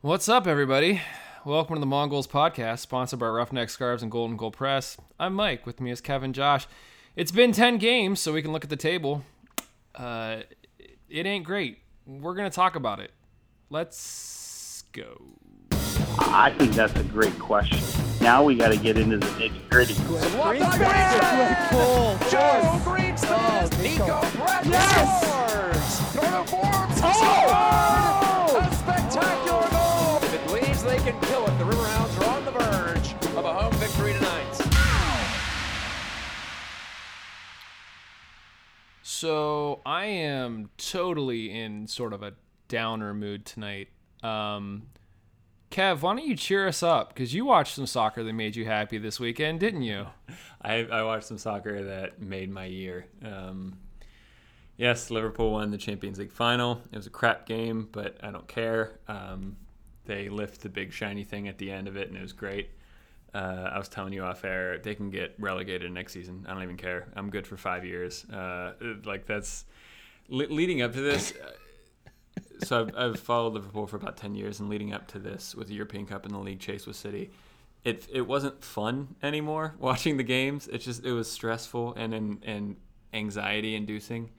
What's up, everybody? Welcome to the Mongols podcast, sponsored by Roughneck Scarves and Golden Gold Press. I'm Mike. With me is Kevin Josh. It's been 10 games, so we can look at the table. Uh, it ain't great. We're going to talk about it. Let's go. I think that's a great question. Now we got to get into the nitty gritty. Joe Greenspan, Neco Brett scores! Throw to Forbes, oh! A spectacular can kill it, the Riverhounds are on the verge of a home victory tonight. So I am totally in sort of a downer mood tonight. Um, Kev, why don't you cheer us up? Because you watched some soccer that made you happy this weekend, didn't you? I, I watched some soccer that made my year. Um, yes, Liverpool won the Champions League final. It was a crap game, but I don't care. Um, they lift the big shiny thing at the end of it, and it was great. Uh, I was telling you off air, they can get relegated next season. I don't even care. I'm good for five years. Uh, like that's le- leading up to this. uh, so I've, I've followed Liverpool for about ten years, and leading up to this with the European Cup and the league chase with City, it it wasn't fun anymore watching the games. It just it was stressful and and, and anxiety inducing,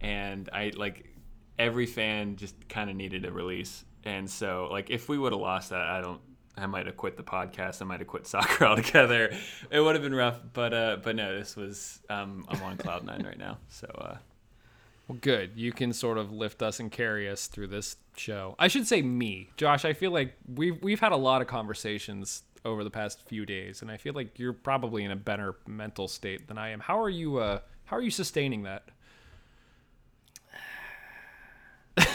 and I like every fan just kind of needed a release. And so like if we would have lost that, I don't. I might have quit the podcast. I might have quit soccer altogether. It would have been rough, but uh, but no, this was um, I'm on cloud nine right now. So uh, Well, good. You can sort of lift us and carry us through this show. I should say me, Josh. I feel like we've we've had a lot of conversations over the past few days, and I feel like you're probably in a better mental state than I am. How are you? Uh, how are you sustaining that?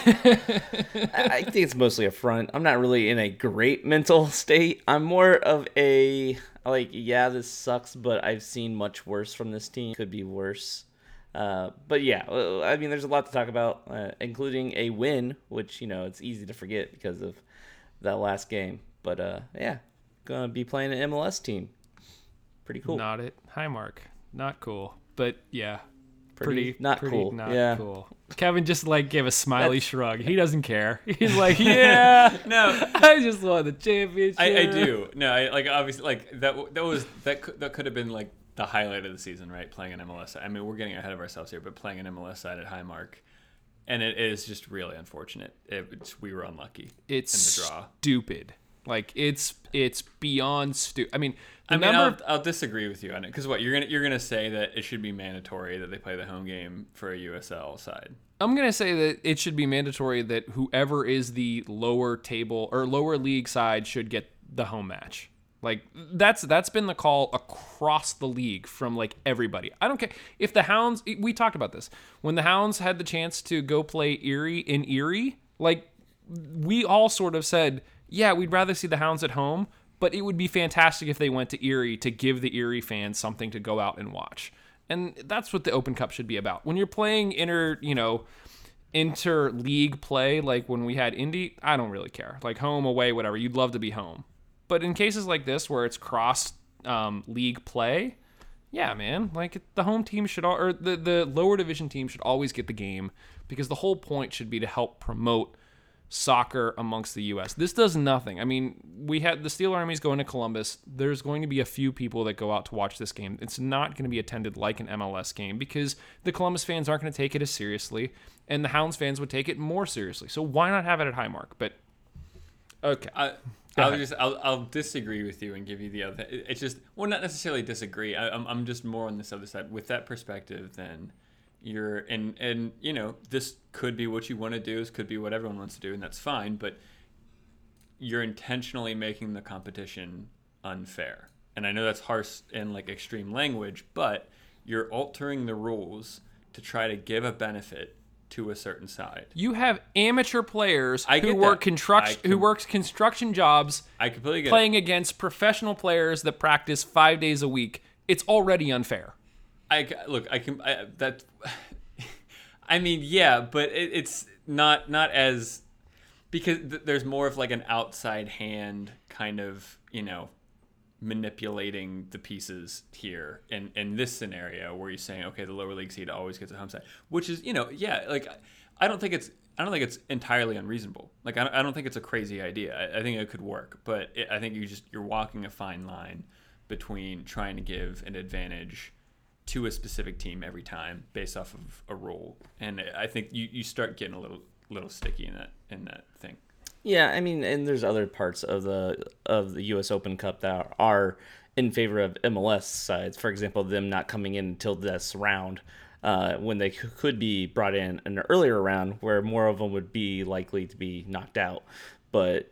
I think it's mostly a front. I'm not really in a great mental state. I'm more of a like, yeah, this sucks, but I've seen much worse from this team. Could be worse. Uh, but yeah, uh, I mean, there's a lot to talk about, uh, including a win, which you know it's easy to forget because of that last game. But uh, yeah, gonna be playing an MLS team. Pretty cool. Not it. Hi, Mark. Not cool. But yeah. Pretty not cool. Not Yeah. cool. Kevin just like gave a smiley shrug. He doesn't care. He's like, yeah, no, I just won the championship. I, I do. No, I like obviously like that. That was that. Could, that could have been like the highlight of the season, right? Playing an MLS. I mean, we're getting ahead of ourselves here, but playing an MLS side at Highmark, and it is just really unfortunate. It, it's, we were unlucky It's in the draw. stupid. Like it's it's beyond stupid. I mean, the I mean. I'll, I'll disagree with you on it because what you're gonna you're gonna say that it should be mandatory that they play the home game for a USL side. I'm gonna say that it should be mandatory that whoever is the lower table or lower league side should get the home match. Like that's that's been the call across the league from like everybody. I don't care if the Hounds. We talked about this when the Hounds had the chance to go play Erie in Erie. Like we all sort of said, yeah, we'd rather see the Hounds at home, but it would be fantastic if they went to Erie to give the Erie fans something to go out and watch. And that's what the Open Cup should be about. When you're playing inter, you know, inter league play, like when we had Indy, I don't really care. Like home, away, whatever. You'd love to be home. But in cases like this where it's cross um, league play, yeah, man, like the home team should all, or the the lower division team should always get the game because the whole point should be to help promote soccer amongst the U.S. This does nothing. I mean, we had the Steel Army's going to Columbus. There's going to be a few people that go out to watch this game. It's not going to be attended like an MLS game because the Columbus fans aren't going to take it as seriously, and the Hounds fans would take it more seriously. So why not have it at Highmark? But okay, I- I'll just I'll, I'll disagree with you and give you the other. It's just well, not necessarily disagree. I, I'm I'm just more on this other side with that perspective. Then you're and and you know this could be what you want to do. This could be what everyone wants to do, and that's fine. But you're intentionally making the competition unfair. And I know that's harsh in like extreme language, but you're altering the rules to try to give a benefit to a certain side. you have amateur players I who work construction who works construction jobs I completely get it. playing against professional players that practice five days a week. It's already unfair. I look. I can. I, that. I mean, yeah, but it, it's not not as because th- there's more of like an outside hand kind of you know manipulating the pieces here in in this scenario where you're saying okay the lower league seed always gets a home side which is you know yeah like I don't think it's I don't think it's entirely unreasonable. Like I don't, I don't think it's a crazy idea. I, I think it could work, but it, I think you just you're walking a fine line between trying to give an advantage to a specific team every time based off of a rule, and I think you, you start getting a little little sticky in that in that thing. Yeah, I mean, and there's other parts of the of the U.S. Open Cup that are in favor of MLS sides. For example, them not coming in until this round, uh, when they could be brought in an earlier round, where more of them would be likely to be knocked out. But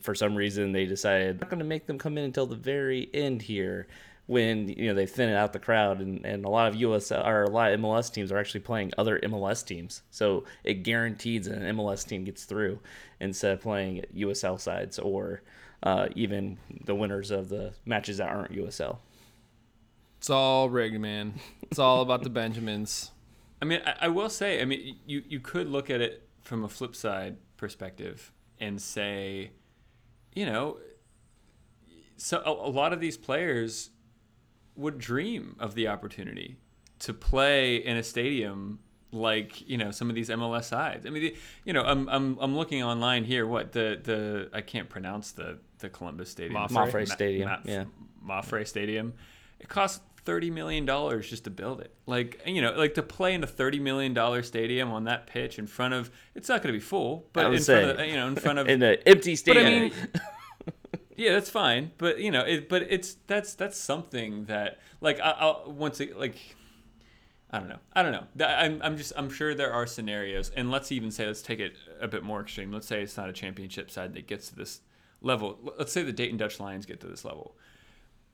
for some reason, they decided not going to make them come in until the very end here. When you know they thin out the crowd, and, and a lot of US or a lot of MLS teams are actually playing other MLS teams, so it guarantees an MLS team gets through instead of playing USL sides or uh, even the winners of the matches that aren't USL. It's all rigged, man. It's all about the Benjamins. I mean, I, I will say, I mean, you you could look at it from a flip side perspective and say, you know, so a, a lot of these players would dream of the opportunity to play in a stadium like you know some of these MLS sides. I mean, the, you know, I'm, I'm I'm looking online here. What the the I can't pronounce the the Columbus Stadium. Mapfre? Mapfre Stadium, yeah. Mapfre Stadium. It costs thirty million dollars just to build it. Like you know, like to play in a thirty million dollar stadium on that pitch in front of. It's not going to be full, but I would in front of you know in front of in an empty But I stadium. mean, yeah, that's fine, but you know, it, but it's that's that's something that like I, I'll once it, like I don't know, I don't know. I'm I'm just I'm sure there are scenarios, and let's even say let's take it a bit more extreme. Let's say it's not a championship side that gets to this level. Let's say the Dayton Dutch Lions get to this level.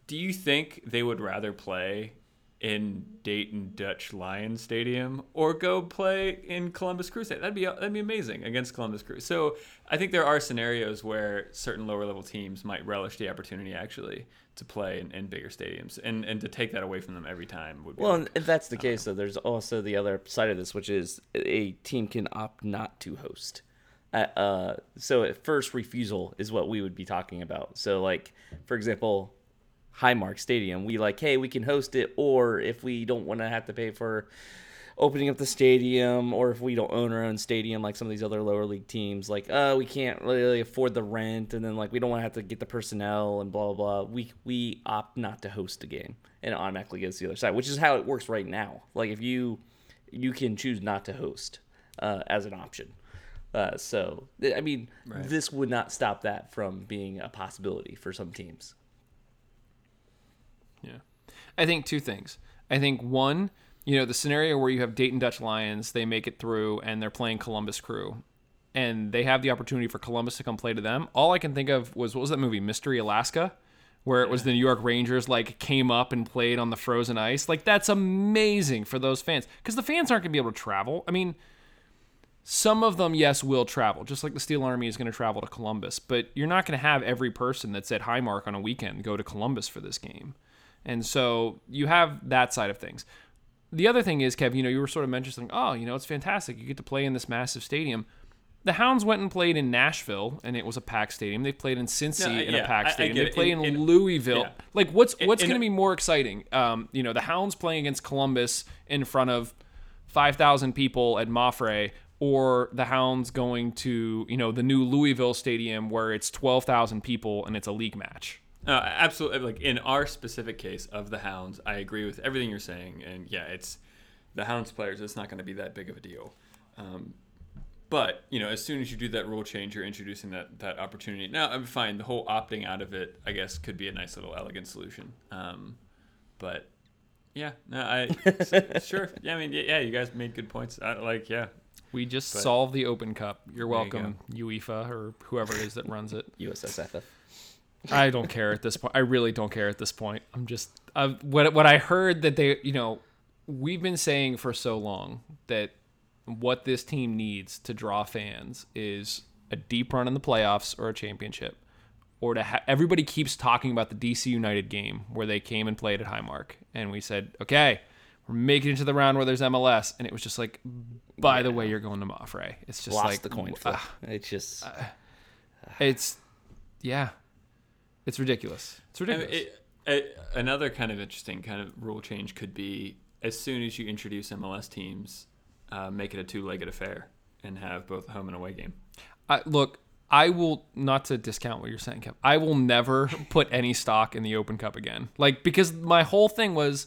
Do you think they would rather play in Dayton Dutch Lions Stadium or go play in Columbus Stadium? That'd be that'd be amazing against Columbus Crew. So I think there are scenarios where certain lower level teams might relish the opportunity actually to play in, in bigger stadiums, and and to take that away from them every time would be. Well, and if that's the case, though, there's also the other side of this, which is a team can opt not to host. Uh, uh, so at first refusal is what we would be talking about. So like, for example, Highmark Stadium, we like, hey, we can host it, or if we don't want to have to pay for opening up the stadium, or if we don't own our own stadium, like some of these other lower league teams, like, uh, we can't really afford the rent, and then like we don't want to have to get the personnel and blah blah blah. We we opt not to host a game, and it automatically goes to the other side, which is how it works right now. Like if you you can choose not to host uh, as an option. Uh, so I mean, this would not stop that from being a possibility for some teams. I think two things. I think one, you know, the scenario where you have Dayton Dutch Lions, they make it through and they're playing Columbus Crew and they have the opportunity for Columbus to come play to them. All I can think of was what was that movie, Mystery Alaska? Where it was the New York Rangers like came up and played on the frozen ice. Like that's amazing for those fans because the fans aren't gonna be able to travel. I mean, some of them, yes, will travel, just like the Steel Army is going to travel to Columbus. But you're not going to have every person that's at Highmark on a weekend go to Columbus for this game. And so you have that side of things. The other thing is, Kev, you know, you were sort of mentioning, oh, you know, it's fantastic. You get to play in this massive stadium. The Hounds went and played in Nashville, and it was a packed stadium. They played in Cincy No, in a yeah, packed I- I stadium. they played In- in, Louisville. yeah. Like, what's what's going to be more exciting? Um, you know, the Hounds playing against Columbus in front of 5,000 people at Mapfre or the Hounds going to, you know, the new Louisville stadium where it's 12,000 people and it's a league match. No, absolutely. Like in our specific case of the Hounds, I agree with everything you're saying, and yeah, it's the Hounds players. It's not going to be that big of a deal. Um, but you know, as soon as you do that rule change, you're introducing that that opportunity. Now, I'm fine. The whole opting out of it, I guess, could be a nice little elegant solution. Um, but yeah, no, I s- sure. Yeah, I mean, yeah, yeah, you guys made good points. I, like, yeah, We just solved the Open Cup. You're There you welcome, UEFA or whoever it is that runs it. USSFF. I don't care at this point. I really don't care at this point. I'm just i what what I heard that they, you know, we've been saying for so long that what this team needs to draw fans is a deep run in the playoffs or a championship, or to ha- everybody keeps talking about the DC United game where they came and played at Highmark, and we said, okay, we're making it to the round where there's MLS, and it was just like, by the way, you're going to Mapfre. It's just Lost like the coin flip. Uh, it's just uh, it's yeah, it's ridiculous. It's I mean, ridiculous. it, it, another kind of interesting kind of rule change could be as soon as you introduce MLS teams, uh, make it a two-legged affair. and have both a home and away game. I, look, I will not to discount what you're saying, Kev. I will never put any stock in the Open Cup again. Like because my whole thing was,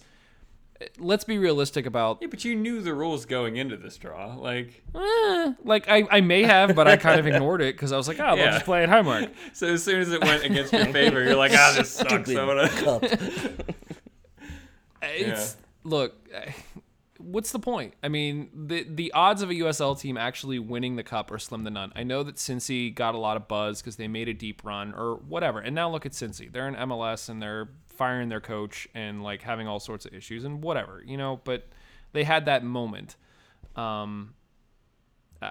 let's be realistic about. Yeah, but you knew the rules going into this draw. Like, eh, like I, I may have, but I kind of ignored it because I was like, oh, they'll Yeah. just play at Highmark. so as soon as it went against your favor, you're like, ah, this sucks. I'm gonna... Cup. It's look. eh, What's the point? I mean, the the odds of a USL team actually winning the cup are slim to none. I know that Cincy got a lot of buzz because they made a deep run or whatever, and now look at Cincy. They're in MLS and they're firing their coach and like having all sorts of issues and whatever, you know. But they had that moment. Um, uh,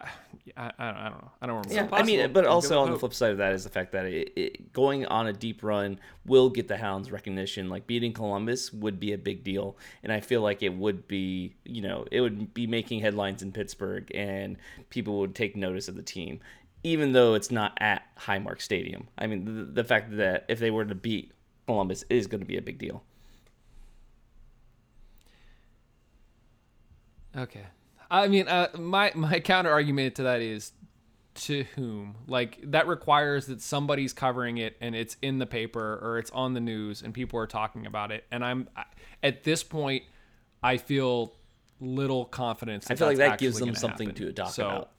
I, I, I don't know. I don't remember. Yeah, I mean, but also it on the flip side of that is the fact that it, it, going on a deep run will get the Hounds recognition. Like beating Columbus would be a big deal, and I feel like it would be, you know, it would be making headlines in Pittsburgh, and people would take notice of the team, even though it's not at Highmark Stadium. I mean, the, the fact that if they were to beat Columbus is going to be a big deal. Okay. I mean, uh, my my counter argument to that is to whom? Like that requires that somebody's covering it and it's in the paper or it's on the news and people are talking about it. And I'm I- at this point, I feel little confidence. I feel like that gives them something happen. to talk So- about.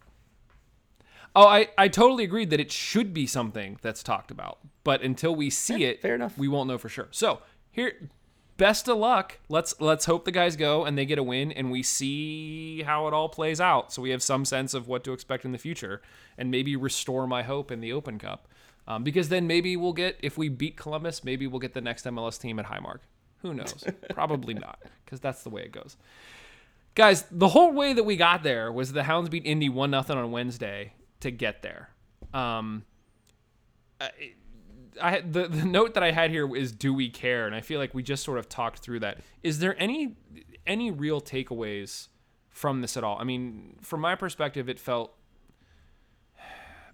Oh, I, I totally agree that it should be something that's talked about. But until we see it, fair enough. we won't know for sure. So here best of luck. Let's let's hope the guys go and they get a win and we see how it all plays out. So we have some sense of what to expect in the future and maybe restore my hope in the Open Cup. Um, because then maybe we'll get if we beat Columbus, maybe we'll get the next MLS team at Highmark. Who knows? Probably not, because that's the way it goes. Guys, the whole way that we got there was the Hounds beat Indy one nothing on Wednesday to get there. Um, I, I the the note that I had here is do we care, and I feel like we just sort of talked through that. Is there any any real takeaways from this at all? I mean, from my perspective, it felt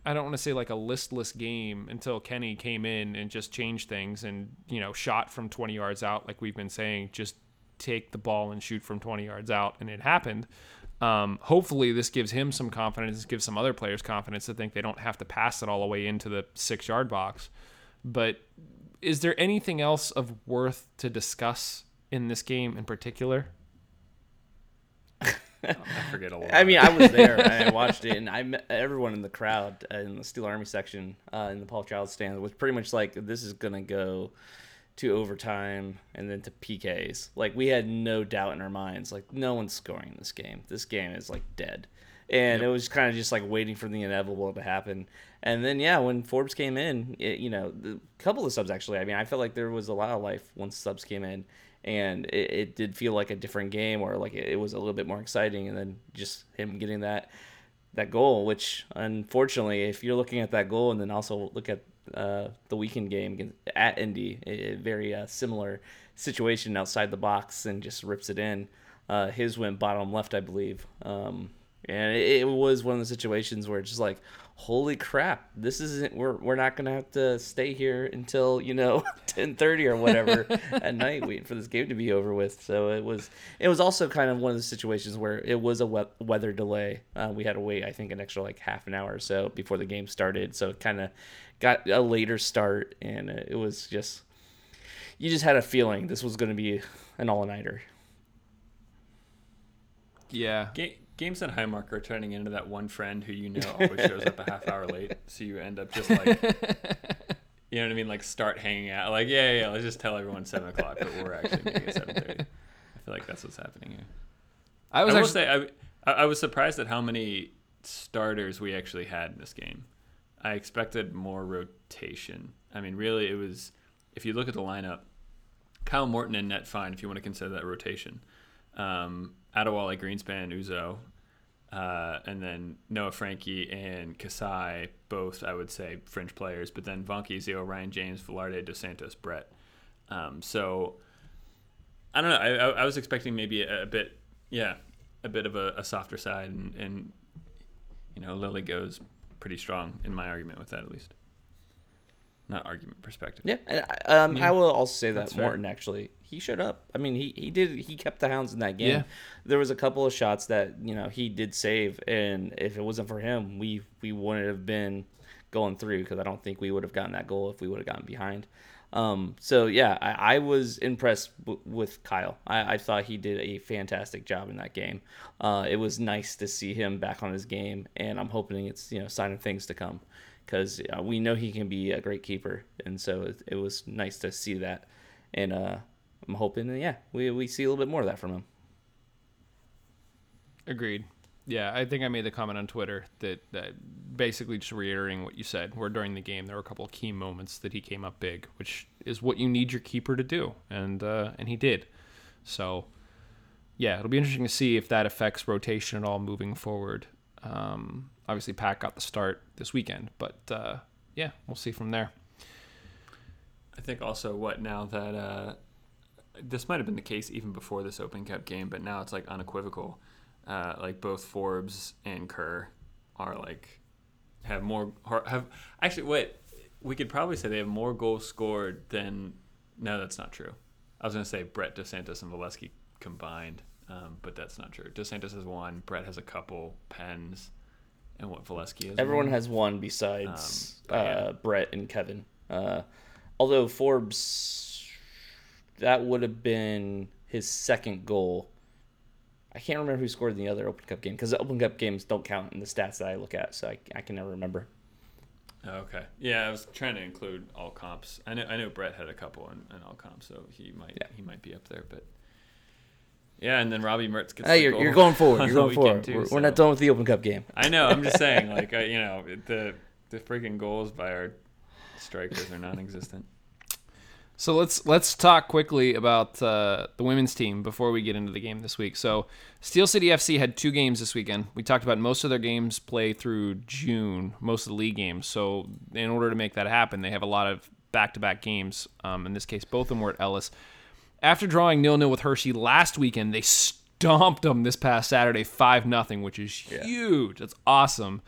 I don't want to say like a listless game until Kenny came in and just changed things and, you know, shot from 20 yards out, like we've been saying, just take the ball and shoot from 20 yards out. And it happened. Um, hopefully, this gives him some confidence, gives some other players confidence to think they don't have to pass it all the way into the six yard box. But is there anything else of worth to discuss in this game in particular? I forget a lot. I mean, I was there I watched it, and I met everyone in the crowd uh, in the Steel Army section uh, in the Paul Child stand was pretty much like, "This is gonna go to overtime and then to PKs." Like we had no doubt in our minds, like no one's scoring in this game. This game is like dead, and it was kind of just like waiting for the inevitable to happen. And then yeah, when Forbes came in, it, you know, the couple of subs actually. I mean, I felt like there was a lot of life once subs came in and it, it did feel like a different game or like it, it was a little bit more exciting and then just him getting that that goal which unfortunately if you're looking at that goal and then also look at uh, the weekend game at Indy a, very uh, similar situation outside the box and just rips it in. Uh, his went bottom left I believe. Um, and it, it was one of the situations where it's just like holy crap this isn't we're, we're not gonna have to stay here until you know 10:30 or whatever at night waiting for this game to be over with. So it was it was also kind of one of the situations where it was a we- weather delay. Uh, we had to wait i think an extra like half an hour or so before the game started. So it kind of got a later start and uh, it was just you just had a feeling this was going to be an all-nighter Yeah. Ga- games at Highmark are turning into that one friend who you know always shows up a half hour late, so you end up just like, you know what I mean, like start hanging out. Like, yeah, yeah, yeah, let's just tell everyone seven o'clock, but we're actually meeting at seven thirty. I feel like that's what's happening here. I I was will actually say, I, I I was surprised at how many starters we actually had in this game. I expected more rotation. I mean, really, it was. If you look at the lineup, Kyle Morton and net fine if you want to consider that rotation. Um, Adewale, Greenspan, Uzo, uh, and then Noah Franke and Kasai, both I would say fringe players. But then Vonky, Zio, Ryan James, Velarde, Dos Santos, Brett. Um, so I don't know. I, I, I was expecting maybe a, a bit, yeah, a bit of a, a softer side, and, and you know, Lilley goes pretty strong in my argument with that at least. Not argument perspective. Yeah, and I, um, I will also say that That's fair. Morton actually he showed up. I mean, he, he did he kept the Hounds in that game. Yeah. There was a couple of shots that you know he did save, and if it wasn't for him, we we wouldn't have been going through because I don't think we would have gotten that goal if we would have gotten behind. Um, so yeah, I, I was impressed w- with Kyle. I, I thought he did a fantastic job in that game. Uh, it was nice to see him back on his game, and I'm hoping it's you know sign of things to come because uh, we know he can be a great keeper, and so it, it was nice to see that. And uh, I'm hoping, yeah, we we see a little bit more of that from him. Agreed. Yeah, I think I made the comment on Twitter that, that basically just reiterating what you said, where during the game there were a couple of key moments that he came up big, which is what you need your keeper to do, and uh, and he did. So, yeah, it'll be interesting to see if that affects rotation at all moving forward. Um, obviously, Pat got the start this weekend, but uh, yeah, we'll see from there. I think also what now that uh, this might have been the case even before this Open Cup game, but now it's like unequivocal. Uh, like both Forbes and Kerr are like have more have actually wait we could probably say they have more goals scored than no that's not true. I was gonna say Brett Dos Santos and Valesky combined, um, but that's not true. Dos Santos has one, Brett has a couple, Pens, and what Valesky has. Everyone one. has one besides Um, uh, Brett and Kevin. Uh, although Forbes, that would have been his second goal. I can't remember who scored in the other Open Cup game because the Open Cup games don't count in the stats that I look at, so I, I can never remember. Oh, Okay. Yeah, I was trying to include all comps. I know I know Brett had a couple in, in all comps, so he might Yeah. he might be up there. But yeah, and then Robbie Mertz gets. Hey, you're, you're going forward. You're going forward. too, we're, so- we're not done with the Open Cup game. I know. I'm just saying, like I, you know, the the freaking goals by our strikers are non-existent. So let's let's talk quickly about uh, the women's team before we get into the game this week. So Steel City FC had two games this weekend. We talked about most of their games play through June, most of the league games. So in order to make that happen, they have a lot of back-to-back games. Um, in this case, both of them were at Ellis. After drawing nil-nil with Hershey last weekend, they stomped them this past Saturday five nothing, which is huge. That's awesome.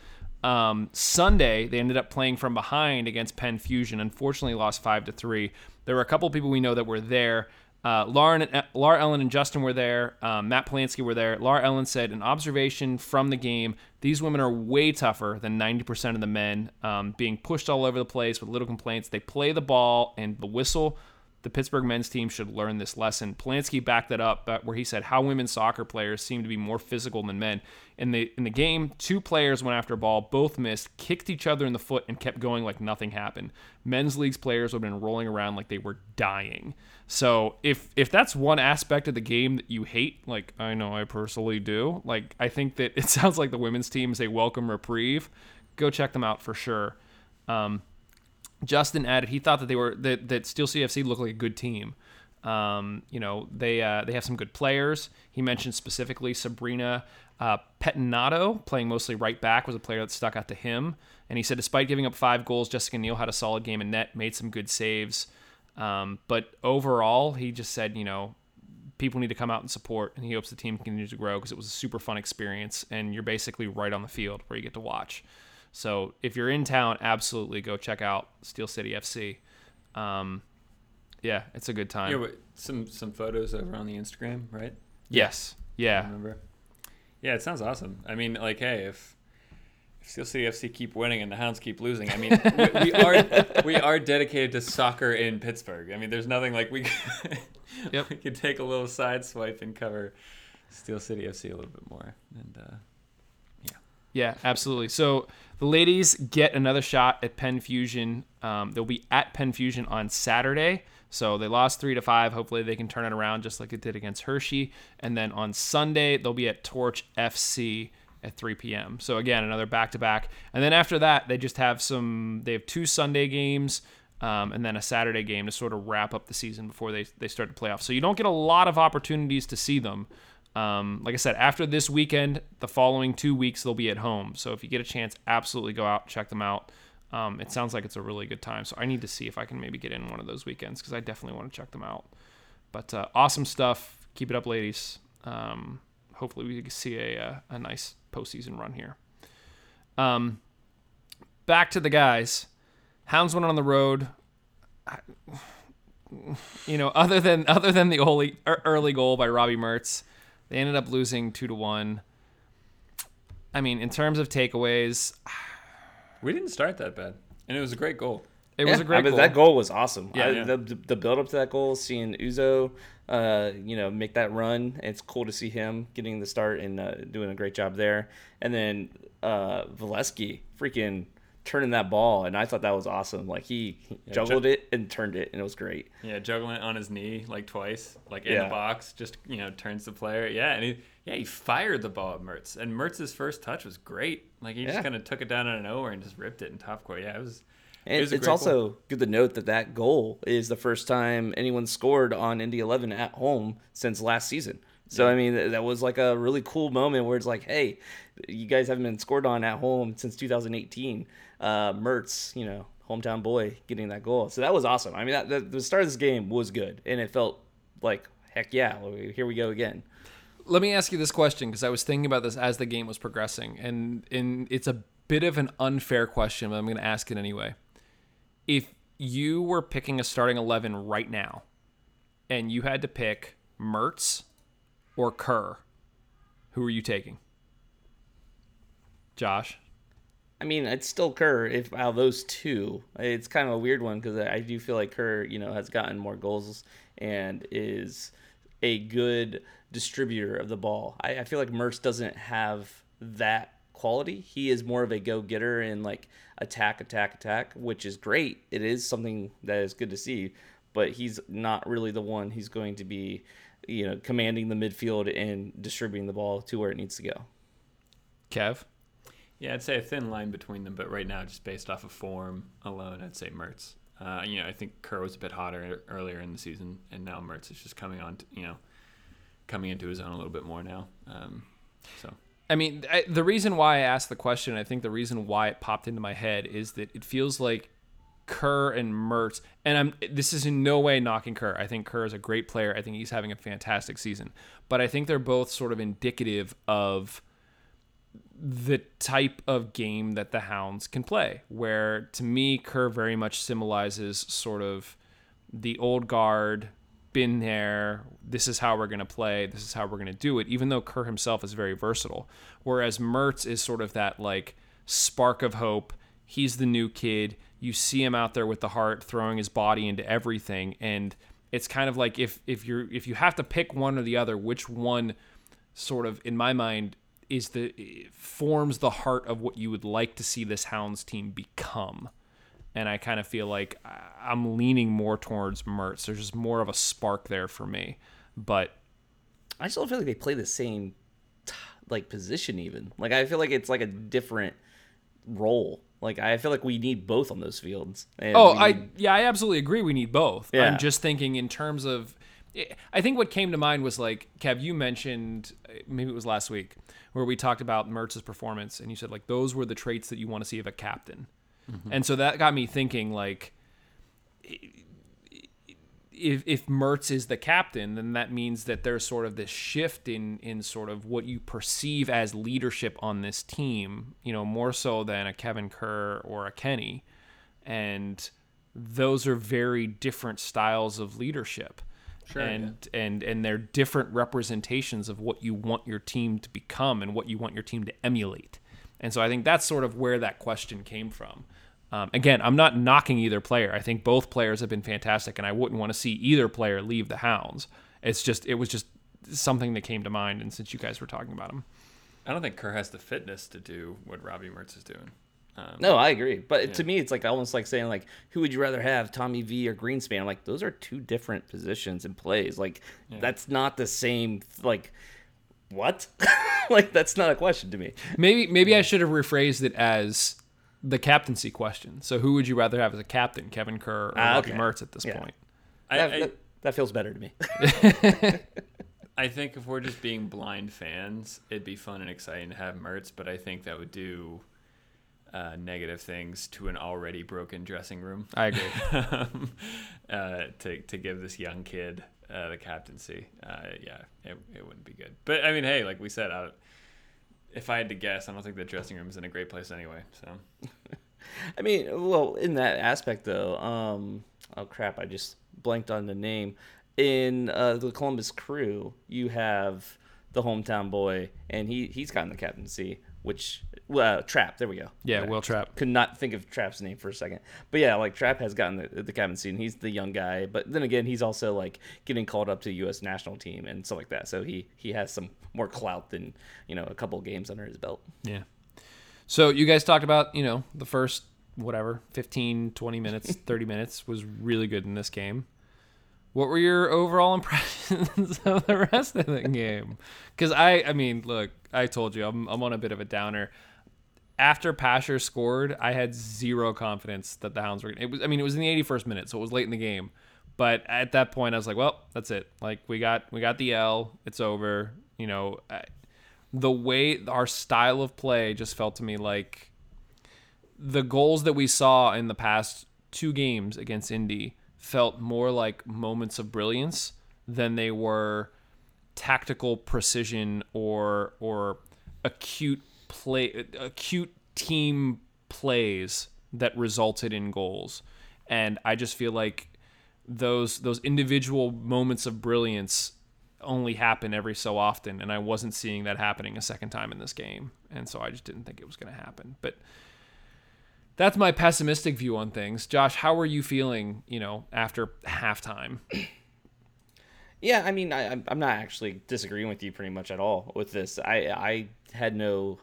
Um, Sunday, they ended up playing from behind against Penn Fusion. Unfortunately, lost five to three. There were a couple people we know that were there. Uh, Lauren, and, Laura Ellen and Justin were there. Um, Matt Polanski were there. Laura Ellen said, an observation from the game: these women are way tougher than 90% of the men, um, being pushed all over the place with little complaints. They play the ball and the whistle the Pittsburgh men's team should learn this lesson. Polanski backed that up, where he said how women soccer players seem to be more physical than men. In the in the game, two players went after a ball, both missed, kicked each other in the foot, and kept going like nothing happened. Men's leagues players would have been rolling around like they were dying. So if if that's one aspect of the game that you hate, like I know I personally do, like I think that it sounds like the women's team is a welcome reprieve. Go check them out for sure. Um, Justin added he thought that they were that, that Steel CFC looked like a good team. Um, you know they uh, they have some good players. He mentioned specifically Sabrina uh, Petinato playing mostly right back was a player that stuck out to him. And he said despite giving up five goals, Jessica Neal had a solid game in net, made some good saves. Um, but overall, he just said you know people need to come out and support, and he hopes the team continues to grow because it was a super fun experience, and you're basically right on the field where you get to watch. So if you're in town, absolutely go check out Steel City FC. Um, yeah, it's a good time. Yeah, but some some photos over on the Instagram, right? yes. Yeah. remember. Yeah, it sounds awesome. I mean, like, hey, if if Steel City FC keep winning and the Hounds keep losing, I mean, we, we are we are dedicated to soccer in Pittsburgh. I mean, there's nothing like we could, Yep. we could take a little side swipe and cover Steel City FC a little bit more. And uh, Yeah, absolutely. So the ladies get another shot at Penn Fusion. Um, they'll be at Penn Fusion on Saturday. So they lost three to five. Hopefully they can turn it around just like it did against Hershey. And then on Sunday they'll be at Torch FC at 3 p.m. So again, another back to back. And then after that, they just have some. They have two Sunday games. Um, and then a Saturday game to sort of wrap up the season before they, they start the playoffs. So you don't get a lot of opportunities to see them. Um, like I said, after this weekend, the following two weeks they'll be at home. So if you get a chance, absolutely go out check them out. Um, it sounds like it's a really good time. So I need to see if I can maybe get in one of those weekends because I definitely want to check them out. But uh, awesome stuff. Keep it up, ladies. Um, hopefully we can see a, uh, a nice postseason run here. Um, back to the guys. Hounds went on the road. I- you know, other than other than the early early goal by Robbie Mertz, they ended up losing two to one. I mean, in terms of takeaways, We didn't start that bad, and it was a great goal. it was a great I mean, goal. That goal was awesome. Yeah, I- yeah. The, the build up to that goal, seeing Uzo, uh, you know, make that run. It's cool to see him getting the start and uh, doing a great job there. And then uh, Valesky freaking turning that ball, and I thought that was awesome. Like he juggled it and turned it, and it was great. Yeah, juggling it on his knee like twice, like in Yeah. the box, just you know turns the player. Yeah, and he yeah he fired the ball at Mertz, and Mertz's first touch was great. Like he Yeah. just kind of took it down out of nowhere and just ripped it in top court. Yeah, it was. it And was it's also goal. good to note that that goal is the first time anyone scored on Indy 11 at home since last season. So I mean, that was like a really cool moment where it's like, hey, you guys haven't been scored on at home since 2018. Uh, Mertz, you know, hometown boy, getting that goal. So that was awesome. I mean, that, the, the start of this game was good, and it felt like, heck yeah, here we go again. Let me ask you this question because I was thinking about this as the game was progressing, and and it's a bit of an unfair question, but I'm going to ask it anyway. If you were picking a starting eleven right now, and you had to pick Mertz or Kerr, who are you taking? Josh. I mean, it's still Kerr. If out of those two, it's kind of a weird one because I do feel like Kerr, you know, has gotten more goals and is a good distributor of the ball. I, I feel like Mertz doesn't have that quality. He is more of a go getter and like attack, attack, attack, which is great. It is something that is good to see, but he's not really the one who's going to be, you know, commanding the midfield and distributing the ball to where it needs to go. Kev. Yeah, I'd say a thin line between them, but right now, just based off of form alone, I'd say Mertz. Uh, you know, I think Kerr was a bit hotter earlier in the season, and now Mertz is just coming on, to, you know, coming into his own a little bit more now. Um, so I mean, I, the reason why I asked the question, I think the reason why it popped into my head is that it feels like Kerr and Mertz, and I'm this is in no way knocking Kerr. I think Kerr is a great player. I think he's having a fantastic season, but I think they're both sort of indicative of the type of game that the Hounds can play. Where to me, Kerr very much symbolizes sort of the old guard, been there. This is how we're going to play. This is how we're going to do it. Even though Kerr himself is very versatile, whereas Mertz is sort of that like spark of hope. He's the new kid. You see him out there with the heart, throwing his body into everything, and it's kind of like if if you're if you have to pick one or the other, which one sort of in my mind is the forms the heart of what you would like to see this Hounds team become. And I kind of feel like I- I'm leaning more towards Mertz. There's just more of a spark there for me. But I still feel like they play the same like position even. Like I feel like it's like a different role. Like I feel like we need both on those fields. Oh, we I yeah, I absolutely agree. We need both. Yeah. I'm just thinking in terms of. I think what came to mind was like Kev, you mentioned uh, maybe it was last week where we talked about Mertz's performance, and you said like those were the traits that you want to see of a captain, mm-hmm. and so that got me thinking like if if Mertz is the captain, then that means that there's sort of this shift in in sort of what you perceive as leadership on this team, you know, more so than a Kevin Kerr or a Kenny. And those are very different styles of leadership. Sure, and and and they're different representations of what you want your team to become and what you want your team to emulate. And so I think that's sort of where that question came from. Um, again, I'm not knocking either player. I think both players have been fantastic, and I wouldn't want to see either player leave the Hounds. It's just it was just something that came to mind, and since you guys were talking about him, I don't think Kerr has the fitness to do what Robbie Mertz is doing. Um, No, I agree. But to me, it's like almost like saying like, who would you rather have, Tommy V or Greenspan? I'm like, those are two different positions and plays. Like, that's not the same. Like, what? like, that's not a question to me. maybe maybe I should have rephrased it as the captaincy question. So, who would you rather have as a captain, Kevin Kerr or Ah, Robbie okay. Mertz at this Yeah. point? I, That, I, that, that feels better to me. I think if we're just being blind fans, it'd be fun and exciting to have Mertz, but I think that would do uh, negative things to an already broken dressing room. I agree. um, uh, to to give this young kid uh, the captaincy, uh, yeah, it, it wouldn't be good. But I mean, hey, like we said, I, if I had to guess, I don't think the dressing room is in a great place anyway. So I mean, well, in that aspect though, um, oh crap, I just blanked on the name. In uh, the Columbus Crew, you have the hometown boy, and he he's gotten the captaincy, which well, Trapp. There we go. Yeah, Wil Trapp. Could not think of Trapp's name for a second, but yeah, like Trapp has gotten the, the captaincy, and he's the young guy. But then again, he's also like getting called up to the U.S. national team and stuff like that. So he he has some more clout than you know a couple of games under his belt. Yeah. So you guys talked about, you know, the first whatever, 15, 20 minutes, 30 minutes was really good in this game. What were your overall impressions of the rest of the game? Cuz I I mean, look, I told you I'm I'm on a bit of a downer. After Pasher scored, I had zero confidence that the Hounds were it was I mean, it was in the 81st minute, so it was late in the game. But at that point I was like, well, that's it. Like we got we got the L. It's over. You know, the way our style of play just felt to me like the goals that we saw in the past two games against Indy felt more like moments of brilliance than they were tactical precision or or acute play uh, acute team plays that resulted in goals. And I just feel like those those individual moments of brilliance only happen every so often and I wasn't seeing that happening a second time in this game. And so I just didn't think it was going to happen. But that's my pessimistic view on things. Josh, how are you feeling, you know, after halftime? Yeah, I mean, I, I'm- I'm not actually disagreeing with you pretty much at all with this. I I had no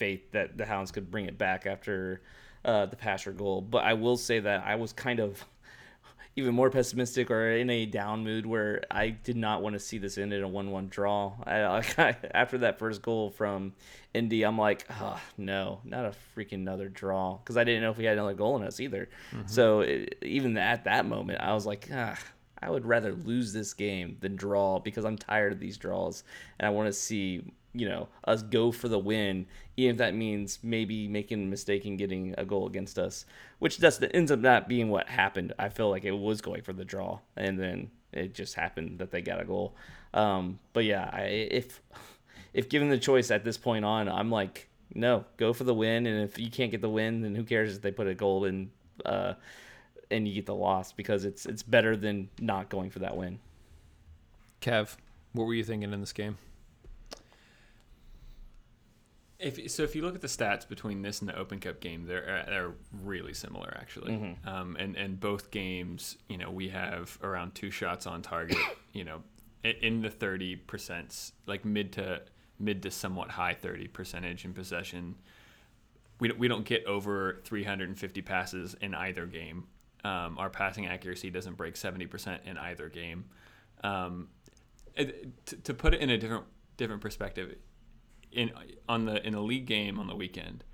faith that the Hounds could bring it back after uh, the Pasher goal, but I will say that I was kind of even more pessimistic or in a down mood where I did not want to see this end in a one-one draw. I, I, after that first goal from Indy, I'm like, oh, no, not a freaking another draw because I didn't know if we had another goal in us either. So it, even at that moment, I was like, ah. I would rather lose this game than draw because I'm tired of these draws and I want to see, you know, us go for the win, even if that means maybe making a mistake and getting a goal against us, which ends up not being what happened. I feel like it was going for the draw, and then it just happened that they got a goal. Um, but yeah, I, if if given the choice at this point on, I'm like, no, go for the win, and if you can't get the win, then who cares if they put a goal in. Uh, and you get the loss because it's it's better than not going for that win. Kev, what were you thinking in this game? If so, if you look at the stats between this and the Open Cup game, they're uh, they're really similar actually. Um, and and both games, you know, we have around two shots on target. you know, in the thirty percent, like mid to mid to somewhat high thirty percentage in possession. We don't, we don't get over 350 passes in either game. Um, our passing accuracy doesn't break 70% in either game. Um, it, to, to put it in a different different perspective, in on the in the league game on the weekend,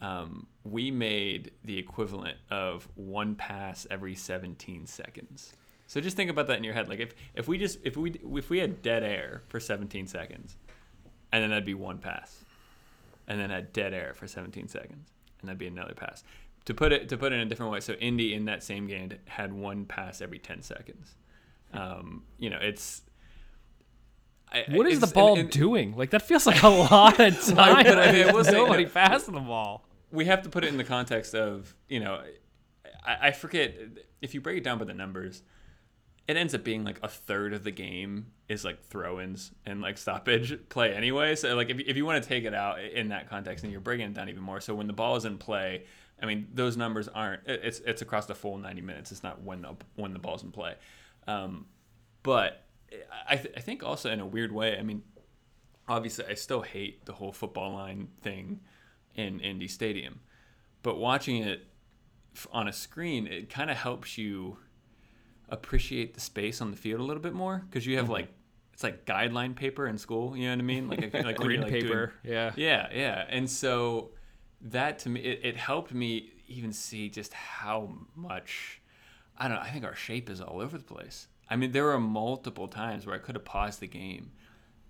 um, we made the equivalent of one pass every 17 seconds. So just think about that in your head. Like if, if we just if we if we had dead air for 17 seconds, and then that'd be one pass, and then had dead air for 17 seconds, and that'd be another pass. To put it to put it in a different way, so Indy in that same game had one pass every 10 seconds. Um, you know, it's I- What is the ball and- and doing? Like that feels like a lot of time. but I mean, will say, nobody no. passing the ball. we have to put it in the context of you know I, I forget if you break it down by the numbers it ends up being like a third of the game is like throw-ins and like stoppage play anyway so like if, if you want to take it out in that context and you're breaking it down even more so when the ball is in play i mean those numbers aren't it's it's across the full 90 minutes it's not when the when the ball's in play um, but I, th- I think also in a weird way i mean obviously I still hate the whole football line thing in Indy Stadium, but watching it on a screen, it kind of helps you appreciate the space on the field a little bit more because you have like it's like guideline paper in school. You know what I mean? Like a, like Green like, doing- paper. yeah. yeah, yeah. And so that to me, it, it helped me even see just how much, I don't know, I think our shape is all over the place. I mean, there were multiple times where I could have paused the game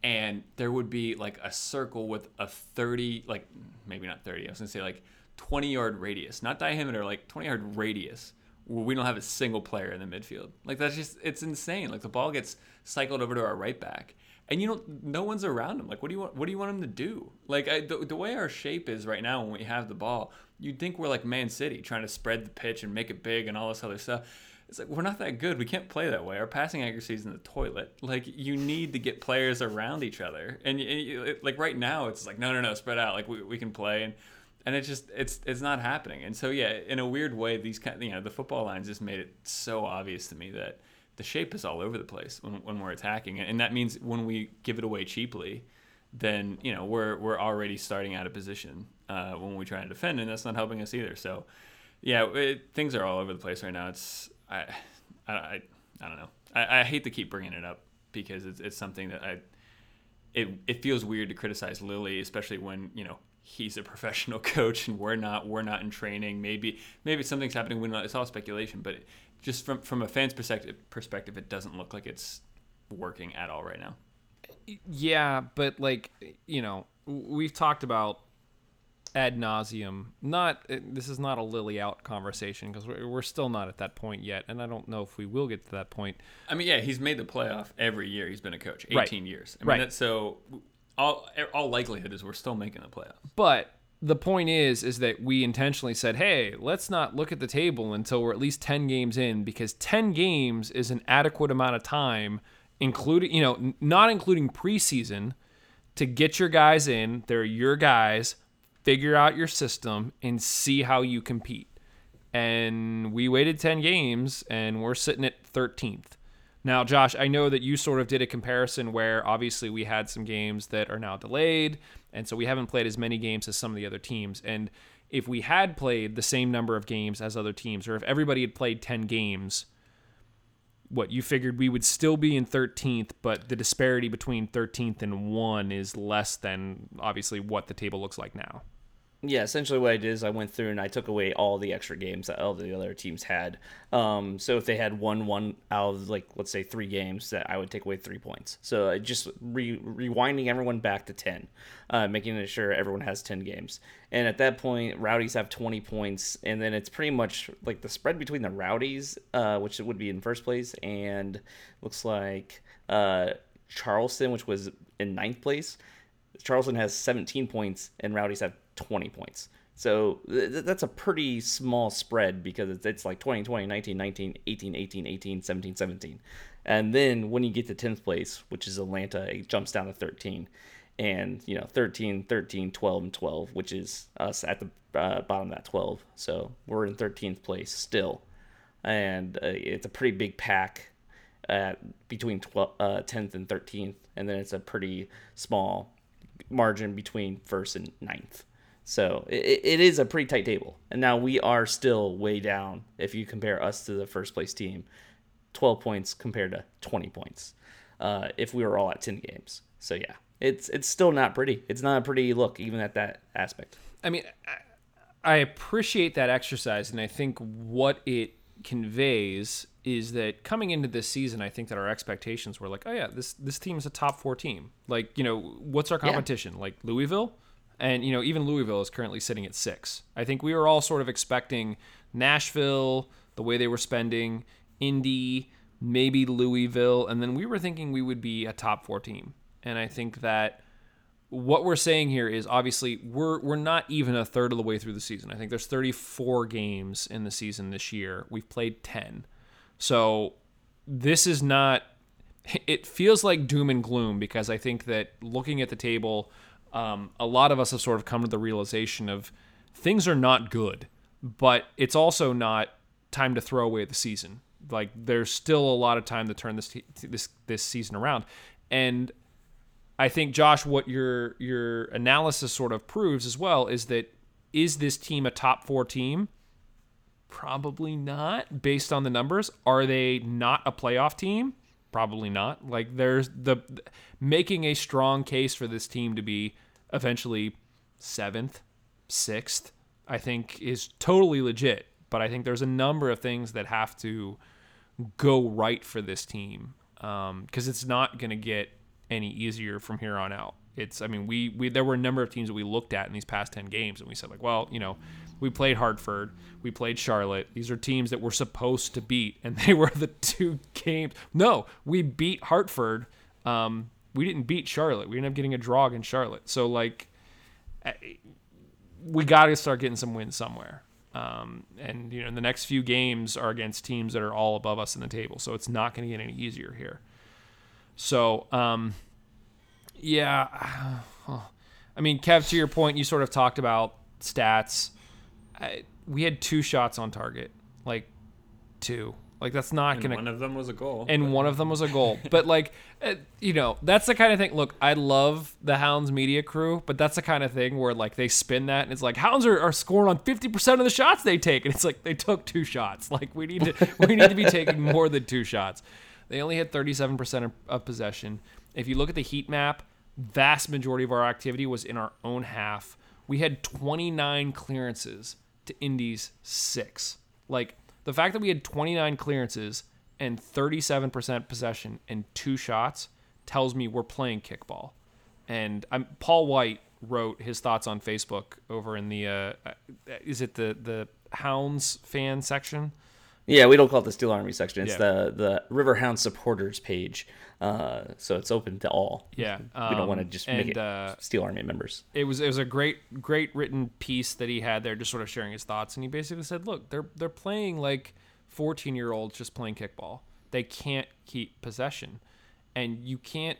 and there would be like a circle with a 30, like maybe not 30, I was to say like 20 yard radius, not diameter, like 20 yard radius where we don't have a single player in the midfield. Like that's just, it's insane. Like the ball gets cycled over to our right back and you don't no one's around him like what do you want what do you want him to do like I, the, the way our shape is right now when we have the ball you'd think we're like man city trying to spread the pitch and make it big and all this other stuff It's like we're not that good. We can't play that way. Our passing accuracy is in the toilet. Like you need to get players around each other, and, you, you- it- like right now, it's like no, no, no, spread out. Like we, we can play, and and it's just it's it's not happening. And so yeah, in a weird way, these kind you know the football lines just made it so obvious to me that the shape is all over the place when when we're attacking, and that means when we give it away cheaply, then you know we're we're already starting out of position uh, when we try to defend, and that's not helping us either. So yeah, it, things are all over the place right now. It's I I I, I don't know. I, I hate to keep bringing it up because it's it's something that I it it feels weird to criticize Lilley especially when you know he's a professional coach and we're not. We're not in training. Maybe maybe something's happening. We know. It's all speculation, but just from from a fan's perspective, perspective, it doesn't look like it's working at all right now. Yeah, but like you know, we've talked about ad nauseum. Not uh, this is not a Lilley out conversation because we're, we're still not at that point yet, and I don't know if we will get to that point. I mean, yeah, he's made the playoff every year. He's been a coach, Right. eighteen years. I mean, Right. that's so all er, all likelihood is we're still making the playoff. But the point is, is that we intentionally said, hey, let's not look at the table until we're at least 10 games in because 10 games is an adequate amount of time, including, you know, not including preseason, to get your guys in. They're your guys, figure out your system, and see how you compete. And we waited 10 games and we're sitting at 13th. Now, Josh, I know that you sort of did a comparison where obviously we had some games that are now delayed, and so we haven't played as many games as some of the other teams. And if we had played the same number of games as other teams, or if everybody had played 10 games, what you figured we would still be in 13th, but the disparity between 13th and 1 is less than obviously what the table looks like now. Yeah, essentially what I did is I went through and I took away all the extra games that all the other teams had. Um, so if they had won one out of like let's say three games, that I would take away three points. So just re- rewinding everyone back to ten, uh, making sure everyone has ten games. And at that point, Rowdies have twenty points, and then it's pretty much like the spread between the Rowdies, uh, which would be in first place, and looks like uh, Charleston, which was in ninth place. Charleston has 17 points and Rowdies have 20 points. So th- that's a pretty small spread because it's, it's like 20, 20, 19, 19, 18, 18, 18, 17, 17. And then when you get to 10th place, which is Atlanta, it jumps down to 13. And, you know, 13, 13, 12, and 12, which is us at the uh, bottom of that 12. So we're in 13th place still. And uh, it's a pretty big pack at between 12, uh, 10th and 13th. And then it's a pretty small margin between first and ninth. So it, it is a pretty tight table. And now we are still way down if you compare us to the first place team 12 points compared to 20 points uh, if we were all at 10 games. So yeah, it's it's still not pretty. It's not a pretty look even at that aspect. I mean, I- I appreciate that exercise, and I think what it conveys is that coming into this season, I think that our expectations were like, oh yeah, this this team is a top four team. Like, you know, what's our competition? Like Louisville, and you know, even Louisville is currently sitting at six. I think we were all sort of expecting Nashville, the way they were spending, Indy, maybe Louisville, and then we were thinking we would be a top four team. And I think that what we're saying here is obviously we're we're not even a third of the way through the season. I think there's 34 games in the season this year. We've played 10. So this is not it feels like doom and gloom because I think that looking at the table um, a lot of us have sort of come to the realization of things are not good, but it's also not time to throw away the season. Like there's still a lot of time to turn this this this season around, and I think Josh, what your your analysis sort of proves as well is that is this team a top four team? Probably not, based on the numbers. Are they not a playoff team? Probably not. Like there's the making a strong case for this team to be eventually seventh, sixth. I think is totally legit. But I think there's a number of things that have to go right for this team because it's not going to get any easier from here on out. It's, I mean, we, we there were a number of teams that we looked at in these past ten games, and we said like, well, you know, we played Hartford, we played Charlotte. These are teams that we're supposed to beat, and they were the two games. No, we beat Hartford. Um, we didn't beat Charlotte. We ended up getting a draw against Charlotte. So like, we got to start getting some wins somewhere. Um, and you know the next few games are against teams that are all above us in the table, so it's not going to get any easier here. So um, yeah, I mean, Kev, to your point, you sort of talked about stats. I, we had two shots on target, like two. Like that's not And gonna. one of them was a goal. and one of them was a goal. But like, uh, you know, that's the kind of thing. Look, I love the Hounds media crew, but that's the kind of thing where like they spin that and it's like Hounds are, are scoring on fifty percent of the shots they take, and it's like they took two shots. Like we need to we need to be taking more than two shots. They only had thirty seven percent of possession. If you look at the heat map, vast majority of our activity was in our own half. We had twenty nine clearances to Indy's six. Like the fact that we had 29 clearances and 37% possession and two shots tells me we're playing kickball. And I'm Paul White wrote his thoughts on Facebook over in the uh, is it the the Hounds fan section? Yeah, we don't call it the Steel Army section. It's Yeah. the the Riverhound supporters page. Uh, so it's open to all. Yeah, we don't want to um, just make it uh, Steel Army members. it was it was a great great written piece that he had there, just sort of sharing his thoughts. And he basically said, "Look, they're they're playing like 14 year olds just playing kickball. They can't keep possession, and you can't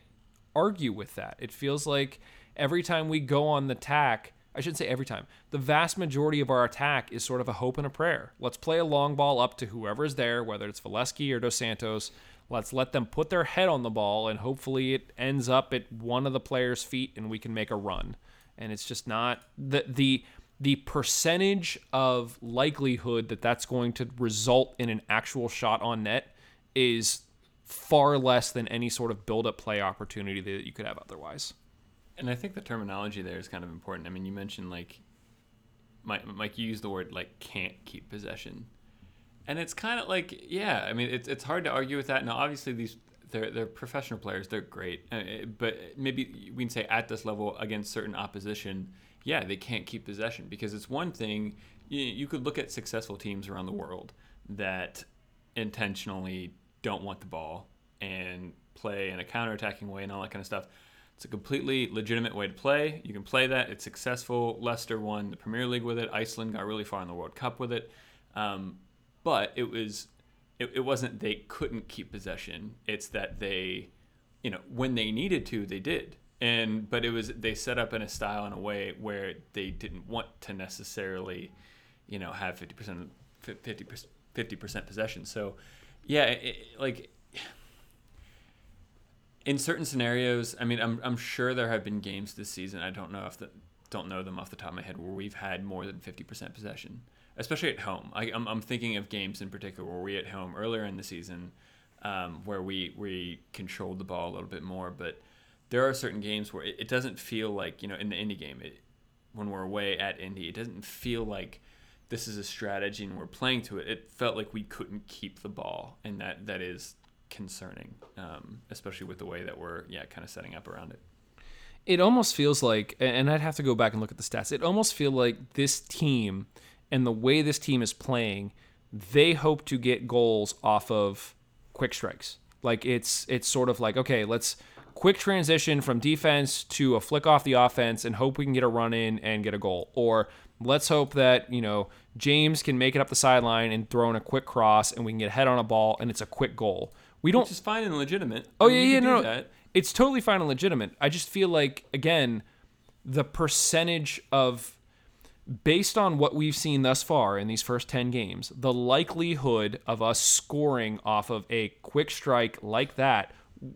argue with that. It feels like every time we go on the tack." I shouldn't say every time. The vast majority of our attack is sort of a hope and a prayer. Let's play a long ball up to whoever is there, whether it's Valesky or Dos Santos. Let's let them put their head on the ball, and hopefully it ends up at one of the players' feet, and we can make a run. And it's just not the the the percentage of likelihood that that's going to result in an actual shot on net is far less than any sort of build-up play opportunity that you could have otherwise. And I think the terminology there is kind of important. I mean, you mentioned like, Mike, Mike you used the word like can't keep possession, and it's kind of like yeah. I mean, it's it's hard to argue with that. Now, obviously, these they're they're professional players. They're great, uh, but maybe we can say at this level against certain opposition, yeah, they can't keep possession because it's one thing. You, you could look at successful teams around the world that intentionally don't want the ball and play in a counterattacking way and all that kind of stuff. It's a completely legitimate way to play. You can play that. It's successful. Leicester won the Premier League with it. Iceland got really far in the World Cup with it. Um, but it was, it, it wasn't they couldn't keep possession. It's that they, you know, when they needed to, they did. And but it was they set up in a style in a way where they didn't want to necessarily, you know, have fifty percent, fifty percent, fifty percent possession. So, yeah, it, like in certain scenarios, I mean, I'm, I'm sure there have been games this season. I don't know if the don't know them off the top of my head where we've had more than 50% possession, especially at home. I, I'm, I'm thinking of games in particular where we at home earlier in the season um, where we we controlled the ball a little bit more. But there are certain games where it, it doesn't feel like you know in the indie game it, when we're away at Indy, it doesn't feel like this is a strategy and we're playing to it. It felt like we couldn't keep the ball, and that that is concerning, um, especially with the way that we're yeah kind of setting up around it. It almost feels like, and I'd have to go back and look at the stats. It almost feel like this team and the way this team is playing, they hope to get goals off of quick strikes. Like it's it's sort of like okay, let's quick transition from defense to a flick off the offense and hope we can get a run in and get a goal. Or let's hope that, you know, James can make it up the sideline and throw in a quick cross and we can get head on a ball and it's a quick goal. We don't Which is fine and legitimate. Oh I mean, yeah, you yeah, no, no. that. It's totally fine and legitimate. I just feel like again, the percentage of based on what we've seen thus far in these first 10 games, the likelihood of us scoring off of a quick strike like that,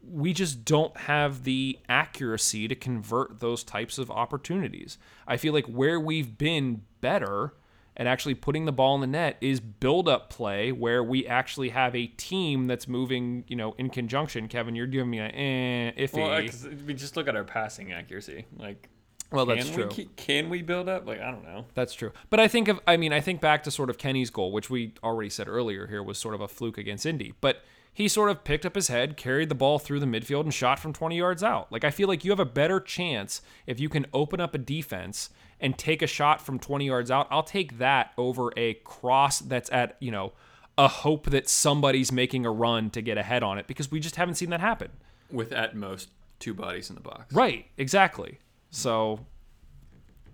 we just don't have the accuracy to convert those types of opportunities. I feel like where we've been better at actually putting the ball in the net is build up play where we actually have a team that's moving, you know, in conjunction. Kevin, you're giving me a eh, iffy. Well, uh, we just look at our passing accuracy. Like, Well, that's true. keep- can we build up? Like, I don't know. That's true. But I think of I mean, I think back to sort of Kenny's goal, which we already said earlier here was sort of a fluke against Indy. But he sort of picked up his head, carried the ball through the midfield and shot from 20 yards out. Like I feel like you have a better chance if you can open up a defense and take a shot from 20 yards out. I'll take that over a cross that's at, you know, a hope that somebody's making a run to get ahead on it because we just haven't seen that happen. With at most two bodies in the box. Right, exactly. So,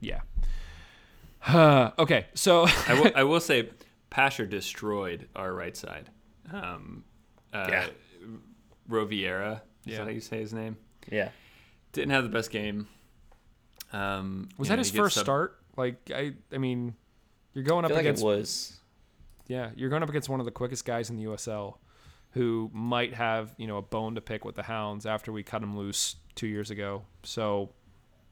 yeah. okay, so I will, I will say, Pasher destroyed our right side. Um, uh, Yeah. Roviera, is Yeah. that how you say his name? Yeah. Didn't have the best game. Um, was that know, his first sub- start? Like I, I mean, you're going I up feel like it against was. yeah, you're going up against one of the quickest guys in the USL, who might have you know a bone to pick with the Hounds after we cut him loose two years ago. So,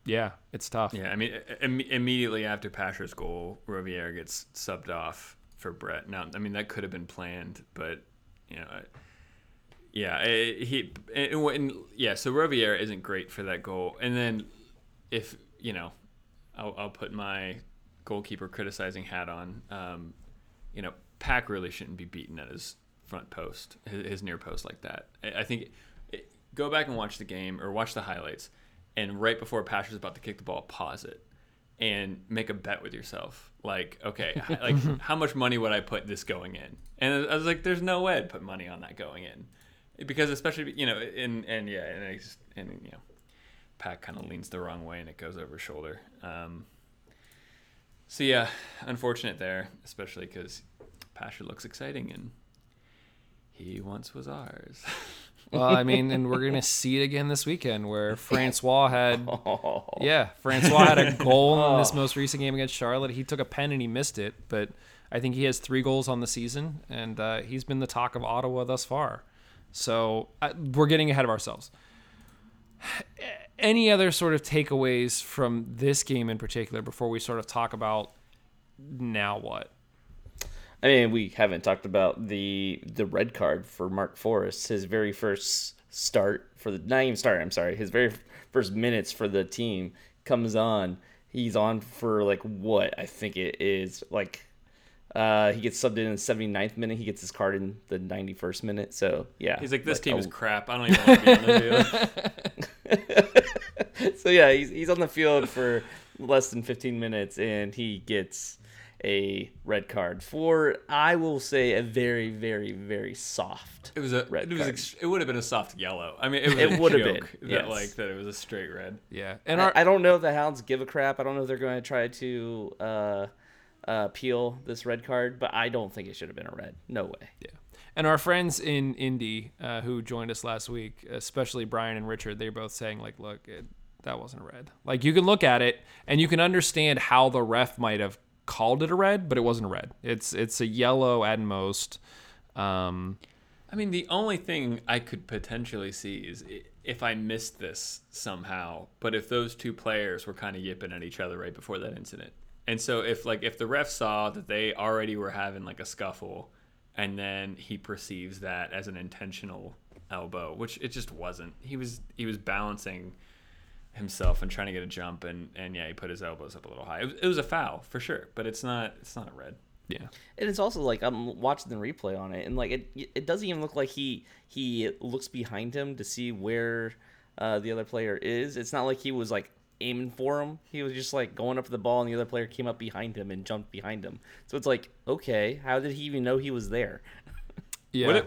yeah, it's tough. Yeah, I mean, Im- immediately after Pasher's goal, Roviera gets subbed off for Brett. Now, I mean, that could have been planned, but you know, I- yeah, he and, and yeah. So Roviera isn't great for that goal, and then if you know, I'll, I'll put my goalkeeper criticizing hat on. Um, you know, Pack really shouldn't be beaten at his front post, his, his near post like that. I, I think it, go back and watch the game or watch the highlights, and right before Pasher's about to kick the ball, pause it and make a bet with yourself. Like, okay, like how much money would I put this going in? And I was like, there's no way I'd put money on that going in, because especially you know, and and yeah, and I just, and you know, Pack kind of leans the wrong way and it goes over shoulder. Um, so yeah, unfortunate there, especially because Pasher looks exciting and he once was ours. Well, I mean, and we're gonna see it again this weekend where Francois had Oh. Yeah, Francois had a goal in this most recent game against Charlotte. He took a pen and he missed it, but I think he has three goals on the season, and uh, he's been the talk of Ottawa thus far. So uh, we're getting ahead of ourselves. Any other sort of takeaways from this game in particular before we sort of talk about now what? I mean, we haven't talked about the the red card for Mark Forrest. His very first start for the not even start. I'm sorry. His very first minutes for the team comes on. He's on for like what I think it is like. Uh, he gets subbed in in the 79th minute. He gets his card in the 91st minute. So yeah, He's like, this team a- is crap. I don't even want to be on the field. so yeah, he's, he's on the field for less than 15 minutes and he gets a red card for I will say a very very very soft. It was a. Red it was. Ex- it would have been a soft yellow. I mean, it was. It a would have been, That yes. like that it was a straight red. Yeah, and I, our, I don't know if the Hounds give a crap. I don't know if they're going to try to uh, uh, appeal this red card, but I don't think it should have been a red. No way. Yeah. And our friends in Indy uh, who joined us last week, especially Brian and Richard, they're both saying, like, look, it, that wasn't a red. Like, you can look at it and you can understand how the ref might have called it a red, but it wasn't a red. It's it's a yellow at most. Um, I mean, the only thing I could potentially see is if I missed this somehow, but if those two players were kind of yipping at each other right before that incident. And so if like if the ref saw that they already were having like a scuffle and then he perceives that as an intentional elbow, which it just wasn't. He was he was balancing himself and trying to get a jump and and yeah, he put his elbows up a little high. It was, it was a foul for sure, but it's not it's not a red. yeah. And it's also like I'm watching the replay on it, and like it it doesn't even look like he he looks behind him to see where uh, the other player is. It's not like he was like aiming for him. He was just like going up to the ball, and the other player came up behind him and jumped behind him. So it's like, okay, how did he even know he was there? Yeah. What if,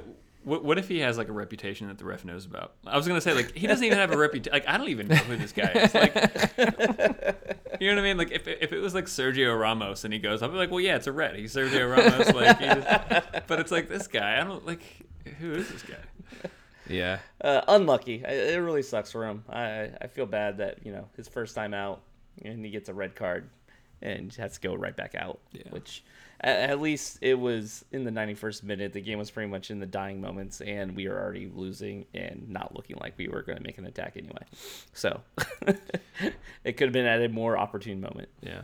what, what if he has like a reputation that the ref knows about? I was gonna say like he doesn't even have a reputation. Like I don't even know who this guy is. Like, you know what I mean? Like if, if it was like Sergio Ramos and he goes, I'll be like, well, yeah, it's a red. He's Sergio Ramos. Like, he just, but it's like this guy. I don't like who is this guy? yeah. Uh, unlucky. It really sucks for him. I I feel bad that you know his first time out, and he gets a red card, and has to go right back out. Yeah. Which, at, at least it was in the 91st minute. The game was pretty much in the dying moments, and we were already losing and not looking like we were going to make an attack anyway. So it could have been at a more opportune moment. Yeah.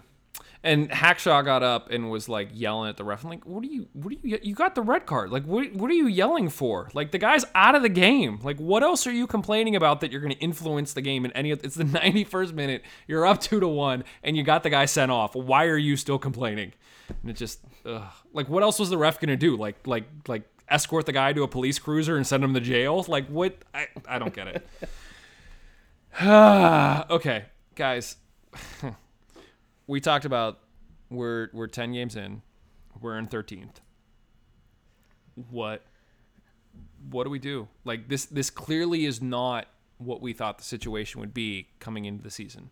And Hackshaw got up and was like yelling at the ref. I'm like, what are you, what are you, you got the red card. Like, what, what are you yelling for? Like, the guy's out of the game. Like, what else are you complaining about that you're going to influence the game in any it's the 91st minute. You're up two to one and you got the guy sent off. Why are you still complaining? And it just, ugh. like, what else was the ref going to do? Like, like, like escort the guy to a police cruiser and send him to jail? Like, what? I, I don't get it. okay, guys we talked about we're we're 10 games in we're in 13th what what do we do like this this clearly is not what we thought the situation would be coming into the season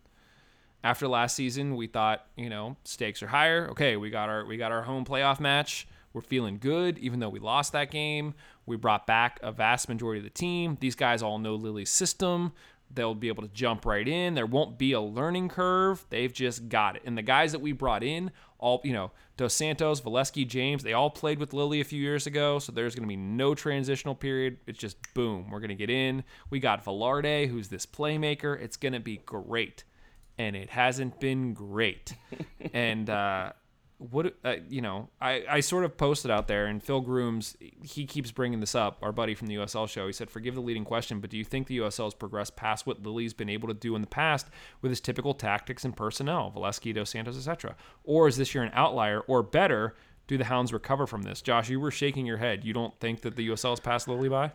after last season, we thought, you know, stakes are higher. Okay, we got our we got our home playoff match. We're feeling good, even though we lost that game. We brought back a vast majority of the team. These guys all know Lilley's system. They'll be able to jump right in. There won't be a learning curve. They've just got it. And the guys that we brought in, all you know, Dos Santos, Valesky, James, they all played with Lilley a few years ago. So there's going to be no transitional period. It's just boom, we're going to get in. We got Velarde, who's this playmaker. It's going to be great and it hasn't been great. and uh, what uh, you know, I, I sort of posted out there, and Phil Grooms he keeps bringing this up. Our buddy from the USL show, he said, "Forgive the leading question, but do you think the USL has progressed past what Lilley's been able to do in the past with his typical tactics and personnel, Valesky, Dos Santos, etc., or is this year an outlier, or better?" Do the Hounds recover from this? Josh, you were shaking your head. You don't think that the USL has passed Lilley by?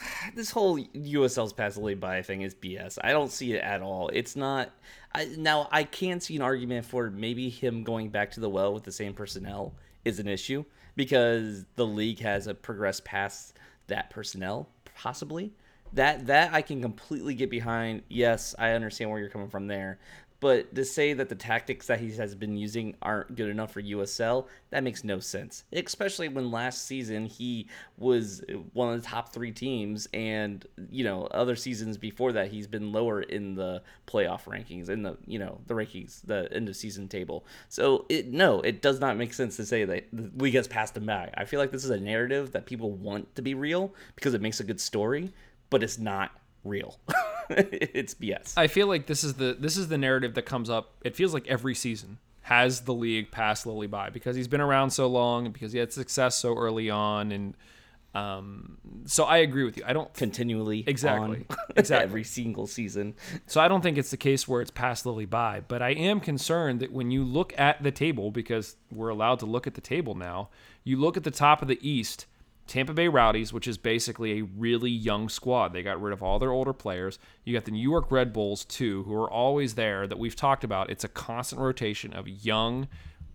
this whole USL's pass the lead by thing is BS. I don't see it at all. It's not. I, now I can see an argument for maybe him going back to the well with the same personnel is an issue because the league has progressed past that personnel possibly. That that I can completely get behind. Yes, I understand where you're coming from there. But to say that the tactics that he has been using aren't good enough for USL, that makes no sense. Especially when last season he was one of the top three teams, and you know other seasons before that he's been lower in the playoff rankings, in the you know the rankings, the end of season table. So it no, it does not make sense to say that the league has passed him by. I feel like this is a narrative that people want to be real because it makes a good story, but it's not real. it's BS. I feel like this is the this is the narrative that comes up. It feels like every season has the league pass Lilley by because he's been around so long and because he had success so early on and um, so I agree with you. I don't continually exactly exactly every single season. So I don't think it's the case where it's passed Lilley by, but I am concerned that when you look at the table because we're allowed to look at the table now, you look at the top of the East Tampa Bay Rowdies, which is basically a really young squad. They got rid of all their older players. You got the New York Red Bulls, too, who are always there that we've talked about. It's a constant rotation of young.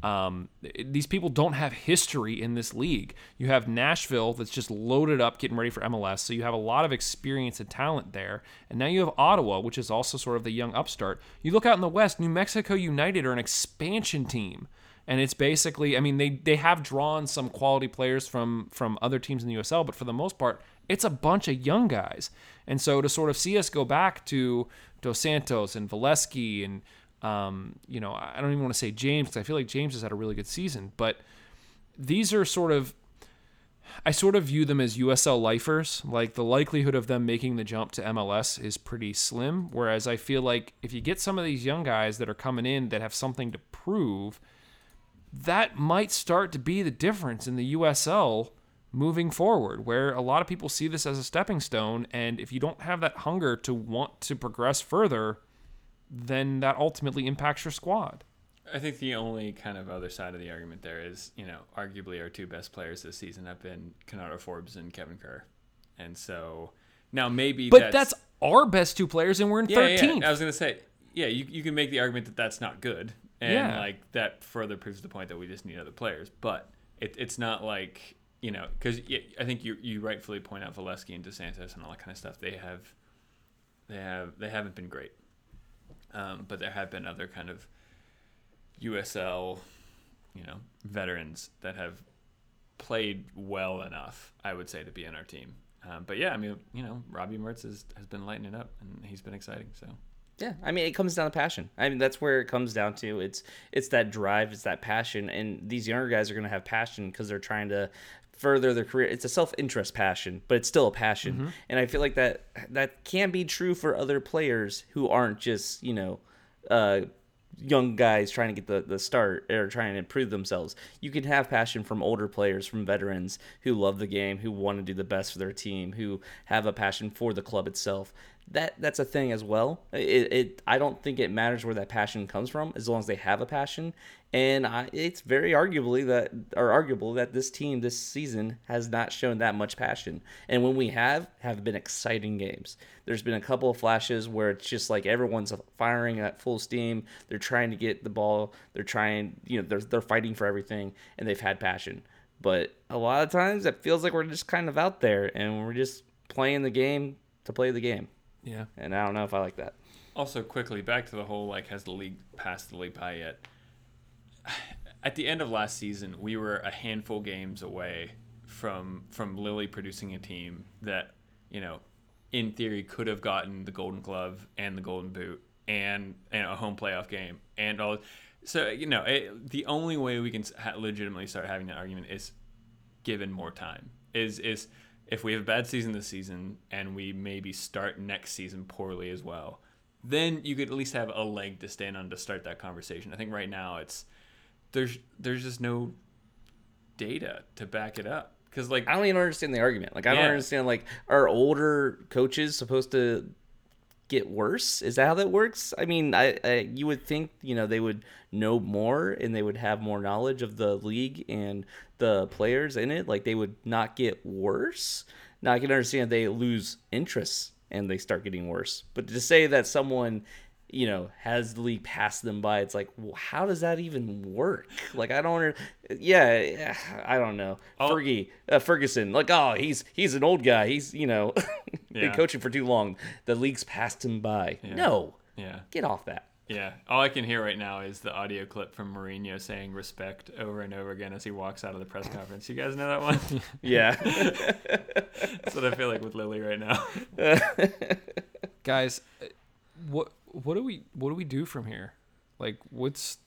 Um, these people don't have history in this league. You have Nashville that's just loaded up, getting ready for MLS. So you have a lot of experience and talent there. And now you have Ottawa, which is also sort of the young upstart. You look out in the West, New Mexico United are an expansion team and it's basically I mean they they have drawn some quality players from from other teams in the USL, but for the most part, it's a bunch of young guys. And so to sort of see us go back to Dos Santos and Valesky and um, you know I don't even want to say James because I feel like James has had a really good season, but these are sort of I sort of view them as USL lifers. Like the likelihood of them making the jump to MLS is pretty slim. Whereas I feel like if you get some of these young guys that are coming in that have something to prove, that might start to be the difference in the USL moving forward, where a lot of people see this as a stepping stone. And if you don't have that hunger to want to progress further, then that ultimately impacts your squad. I think the only kind of other side of the argument there is, you know, arguably our two best players this season have been Kenardo Forbes and Kevin Kerr. And so now maybe But that's, that's our best two players and we're in yeah, 13th. Yeah. I was going to say, yeah, you, you can make the argument that that's not good and yeah. like that further proves the point that we just need other players. But it, it's not like you know because I think you you rightfully point out Valesky and Dos Santos and all that kind of stuff. They have they have they haven't been great, um, but there have been other kind of USL you know veterans that have played well enough, I would say, to be in our team. Um, but yeah, I mean, you know, Robbie Mertz has, has been lighting it up, and he's been exciting. So yeah, I mean, it comes down to passion. I mean, that's where it comes down to. It's it's that drive, it's that passion, and these younger guys are going to have passion because they're trying to further their career. It's a self-interest passion, but it's still a passion, mm-hmm. and I feel like that that can be true for other players who aren't just you know. Uh, young guys trying to get the, the start or trying to improve themselves. You can have passion from older players, from veterans who love the game, who want to do the best for their team, who have a passion for the club itself that that's a thing as well. It, it I don't think it matters where that passion comes from as long as they have a passion. And I, it's very arguably that or arguable that this team this season has not shown that much passion. And when we have, have been exciting games. There's been a couple of flashes where it's just like everyone's firing at full steam. They're trying to get the ball. They're trying, you know, they're they're fighting for everything, and they've had passion. But a lot of times it feels like we're just kind of out there and we're just playing the game to play the game. Yeah. And I don't know if I like that. Also, quickly back to the whole like, has the league passed the league by yet? At the end of last season, we were a handful games away from from Lilley producing a team that you know, in theory, could have gotten the Golden Glove and the Golden Boot and and a home playoff game and all. So you know, it, the only way we can ha- legitimately start having that argument is given more time. Is is if we have a bad season this season and we maybe start next season poorly as well, then you could at least have a leg to stand on to start that conversation. I think right now it's there's there's just no data to back it up because like I don't even understand the argument. Like I don't understand. Like are older coaches supposed to get worse? Is that how that works? I mean, I, I you would think you know they would know more and they would have more knowledge of the league and the players in it. Like they would not get worse. Now I can understand they lose interest and they start getting worse. But to say that someone you know has the league passed them by it's like well, how does that even work like i don't under- yeah yeah, i don't know Oh. fergie uh, ferguson like oh he's he's an old guy he's you know been Yeah. coaching for too long the league's passed him by no yeah get off that yeah all I can hear right now is the audio clip from Mourinho saying respect over and over again as he walks out of the press conference. You guys know that one? yeah That's what I feel like with Lilley right now. Guys, uh, what what do we what do we do from here? Like, what's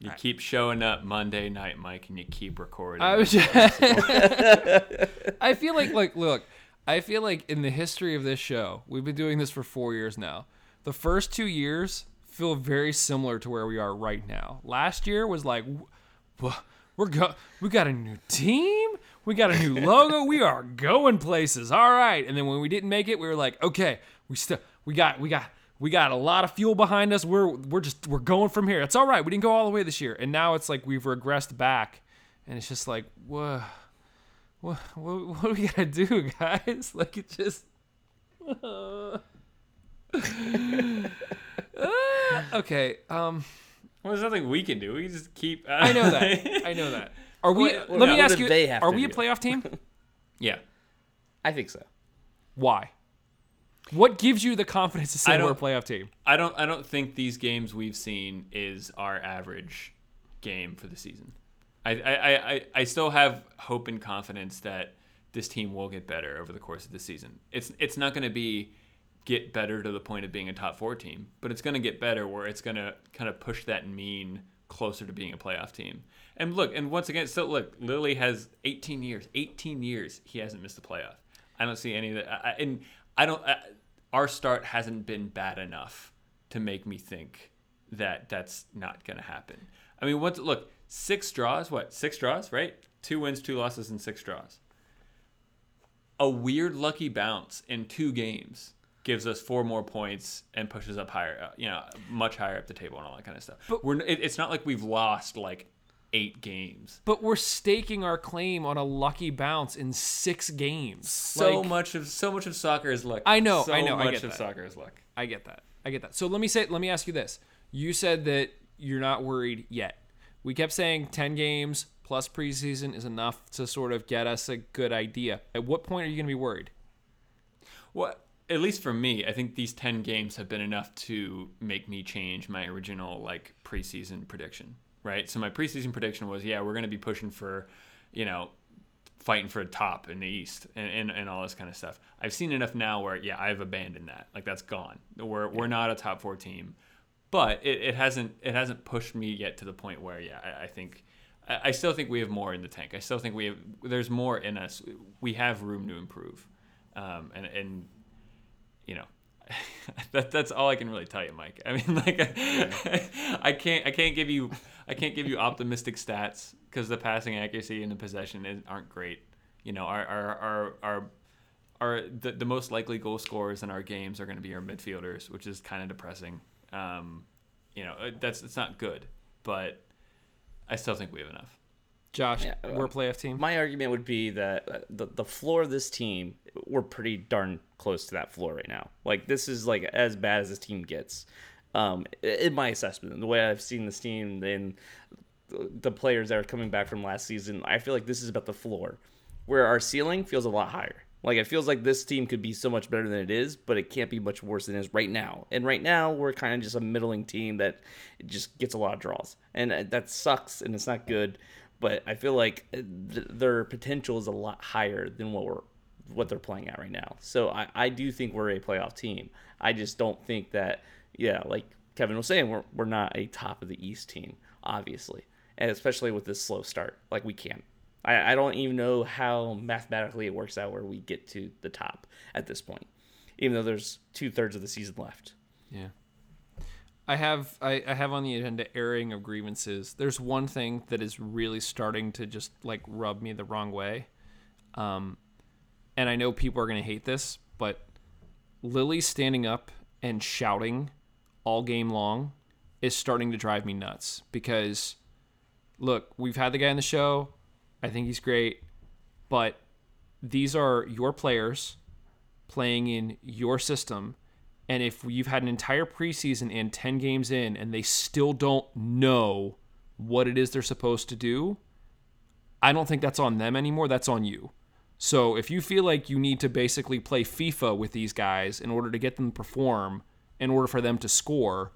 You keep showing up Monday night, Mike, and you keep recording. I was just, I feel like like look, I feel like in the history of this show, we've been doing this for 4 years now. The first 2 years feel very similar to where we are right now. Last year was like we're go we got a new team, we got a new logo, we are going places. All right. And then when we didn't make it, we were like, okay, we still we got we got we got a lot of fuel behind us. We're we're just we're going from here. It's all right. We didn't go all the way this year. And now it's like we've regressed back. And it's just like, whoa what, what, what do we gotta do, guys? Like it just. Okay. Um, well, there's nothing we can do. We can just keep. I know that. I know that. Are we? What- let me ask you. they have Are to we a playoff team? yeah. i think so Why? What gives you the confidence to say we're a playoff team? I don't. I don't think these games we've seen is our average game for the season. I, I, I- I, still have hope and confidence that this team will get better over the course of the season. It's it's not going to be get better to the point of being a top four team, but it's going to get better where it's going to kind of push that mean closer to being a playoff team. And look, and once again, so look, Lilley has 18 years. 18 years he hasn't missed a playoff. I don't see any of that. I- and I don't. I, our start hasn't been bad enough to make me think that that's not going to happen. I mean, what's look six draws? What six draws? Right? Two wins, two losses, and six draws. A weird lucky bounce in two games gives us four more points and pushes up higher, uh, you know, much higher up the table and all that kind of stuff. But we're it, it's not like we've lost like eight games. But we're staking our claim on a lucky bounce in six games. So Like, much of so much of soccer is luck. I know, So I know, I much get of that. soccer is luck. I get that. I get that. So let me say, let me ask you this. You said that you're not worried yet. We kept saying 10 games plus preseason is enough to sort of get us a good idea. At what point are you going to be worried? Well, at least for me, I think these 10 games have been enough to make me change my original like preseason prediction, right? So my preseason prediction was, yeah, we're going to be pushing for, you know, fighting for a top in the East and, and, and all this kind of stuff. I've seen enough now where, yeah, I've abandoned that. Like that's gone. We're, we're not a top four team, but it, it hasn't, it hasn't pushed me yet to the point where, yeah, I, I think, I I still think we have more in the tank. I still think we have, there's more in us. We have room to improve. Um, and, and, you know, that that's all I can really tell you, Mike. I mean, like, I can't I can't give you I can't give you optimistic stats because the passing accuracy and the possession is, aren't great. You know, our our our our, our the, the most likely goal scorers in our games are going to be our midfielders, which is kind of depressing. Um, you know, that's it's not good, but I still think we have enough. Josh, Yeah, we're a playoff team. My argument would be that uh, the the floor of this team, we're pretty darn close to that floor right now. Like this is like as bad as this team gets, um, in my assessment. The way I've seen this team and the players that are coming back from last season, I feel like this is about the floor, where our ceiling feels a lot higher. Like it feels like this team could be so much better than it is, but it can't be much worse than it is right now. And right now we're kind of just a middling team that just gets a lot of draws, and uh, that sucks and it's not good. But I feel like uh, th- their potential is a lot higher than what we're what they're playing at right now. So I, I do think we're a playoff team. I just don't think that yeah, like Kevin was saying, we're we're not a top of the East team, obviously, and especially with this slow start, like we can't. I, I don't even know how mathematically it works out where we get to the top at this point, even though there's two thirds of the season left. Yeah. I have I, I have on the agenda airing of grievances. There's one thing that is really starting to just like rub me the wrong way. Um and I know people are gonna hate this, but Lilley standing up and shouting all game long is starting to drive me nuts because look, we've had the guy in the show. I think he's great, but these are your players playing in your system. And if you've had an entire preseason and 10 games in and they still don't know what it is they're supposed to do, I don't think that's on them anymore. That's on you. So if you feel like you need to basically play FIFA with these guys in order to get them to perform, in order for them to score,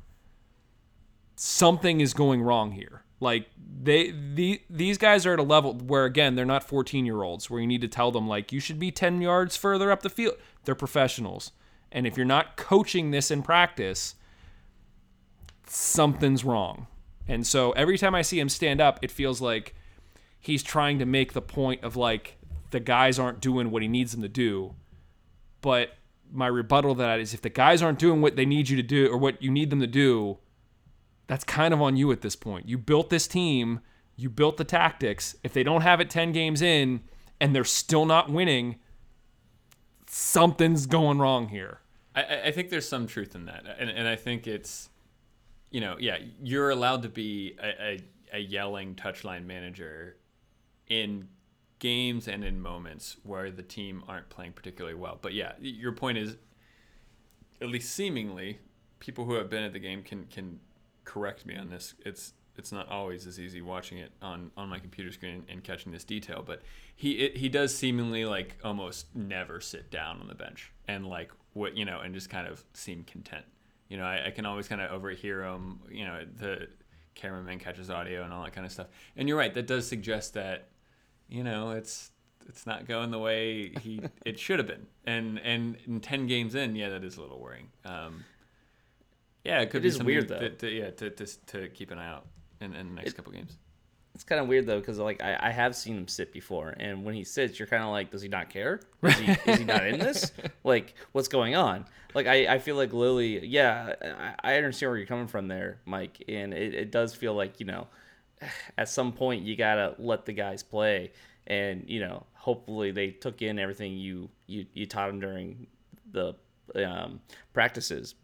something is going wrong here. Like they the these guys are at a level where again they're not 14 year olds where you need to tell them like you should be 10 yards further up the field. They're professionals. And if you're not coaching this in practice, something's wrong. And so every time I see him stand up, it feels like he's trying to make the point of like the guys aren't doing what he needs them to do. But my rebuttal to that is if the guys aren't doing what they need you to do or what you need them to do, that's kind of on you at this point. You built this team, you built the tactics. If they don't have it 10 games in and they're still not winning, something's going wrong here. I, I think there's some truth in that, and and I think it's, you know, yeah, you're allowed to be a, a, a yelling touchline manager in games and in moments where the team aren't playing particularly well. But yeah, your point is, at least seemingly, people who have been at the game can can correct me on this. It's it's not always as easy watching it on, on my computer screen and catching this detail, but he it, he does seemingly like almost never sit down on the bench and like what you know and just kind of seem content. You know, I, I can always kind of overhear him. You know, the cameraman catches audio and all that kind of stuff. And you're right, that does suggest that you know it's it's not going the way he it should have been. And and in ten games in, yeah, that is a little worrying. Um, yeah, it could It be is weird, to- though. To, yeah, to, to to keep an eye out in, in the next It- couple games. It's kind of weird though, because like I, I have seen him sit before, and when he sits, you're kind of like, does he not care? Is he, is he not in this? Like, what's going on? Like, I, I feel like Lilley. Yeah, I, I understand where you're coming from there, Mike, and it, it does feel like you know, at some point you gotta let the guys play, and you know, hopefully they took in everything you you you taught them during the um, practices.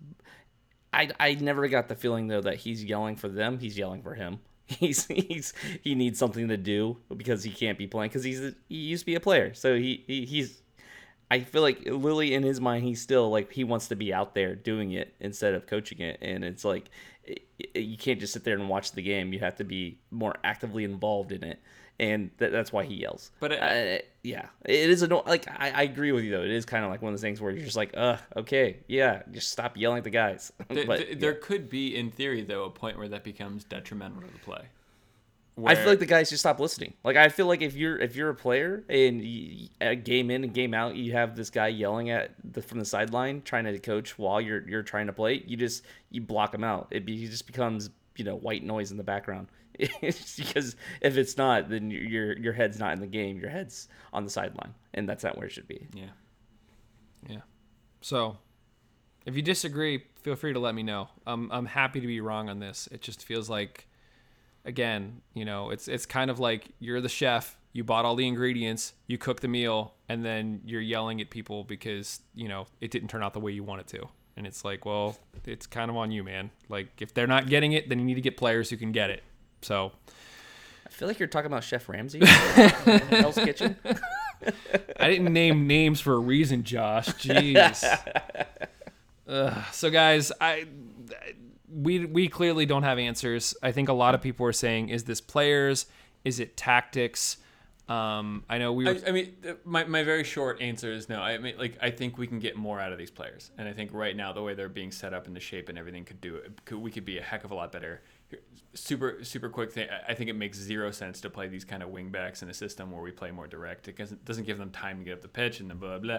I, I never got the feeling though that he's yelling for them. He's yelling for him. He's he's he needs something to do because he can't be playing because he's a, he used to be a player. So he, he he's I feel like Lilley in his mind he's still like he wants to be out there doing it instead of coaching it, and it's like it, it- you can't just sit there and watch the game. You have to be more actively involved in it, and that, that's why he yells. But it- uh, yeah, it is anno- like I, I agree with you though. It is kind of like one of those things where you're just like, ugh, okay, yeah, just stop yelling at the guys. There, but there- there could be, in theory, though, a point where that becomes detrimental to the play. I feel like the guys just stop listening. Like I feel like if you're if you're a player and you, a game in and game out, you have this guy yelling at the from the sideline trying to coach while you're you're trying to play. You just you block him out. It, be, it just becomes you know white noise in the background. Because if it's not, then your your your head's not in the game. Your head's on the sideline, and that's not where it should be. yeah. Yeah. So, if you disagree, feel free to let me know. I'm I'm happy to be wrong on this. It just feels like, again, you know, it's it's kind of like you're the chef. You bought all the ingredients, you cook the meal, and then you're yelling at people because you know it didn't turn out the way you want it to. And it's like, well, it's kind of on you, man. Like if they're not getting it, then you need to get players who can get it. So I feel like you're talking about Chef Ramsay, Hell's Kitchen. I didn't name names for a reason, Josh. Jeez. Ugh. so guys, I we we clearly don't have answers. I think a lot of people are saying, is this players? Is it tactics? Um, I know we were. I, I mean, my, my very short answer is no. I mean, like I think we can get more out of these players, and I think right now the way they're being set up and the shape and everything could do it. Could, we could be a heck of a lot better. Super super quick thing. I- think it makes zero sense to play these kind of wingbacks in a system where we play more direct. It doesn't doesn't give them time to get up the pitch and then blah blah.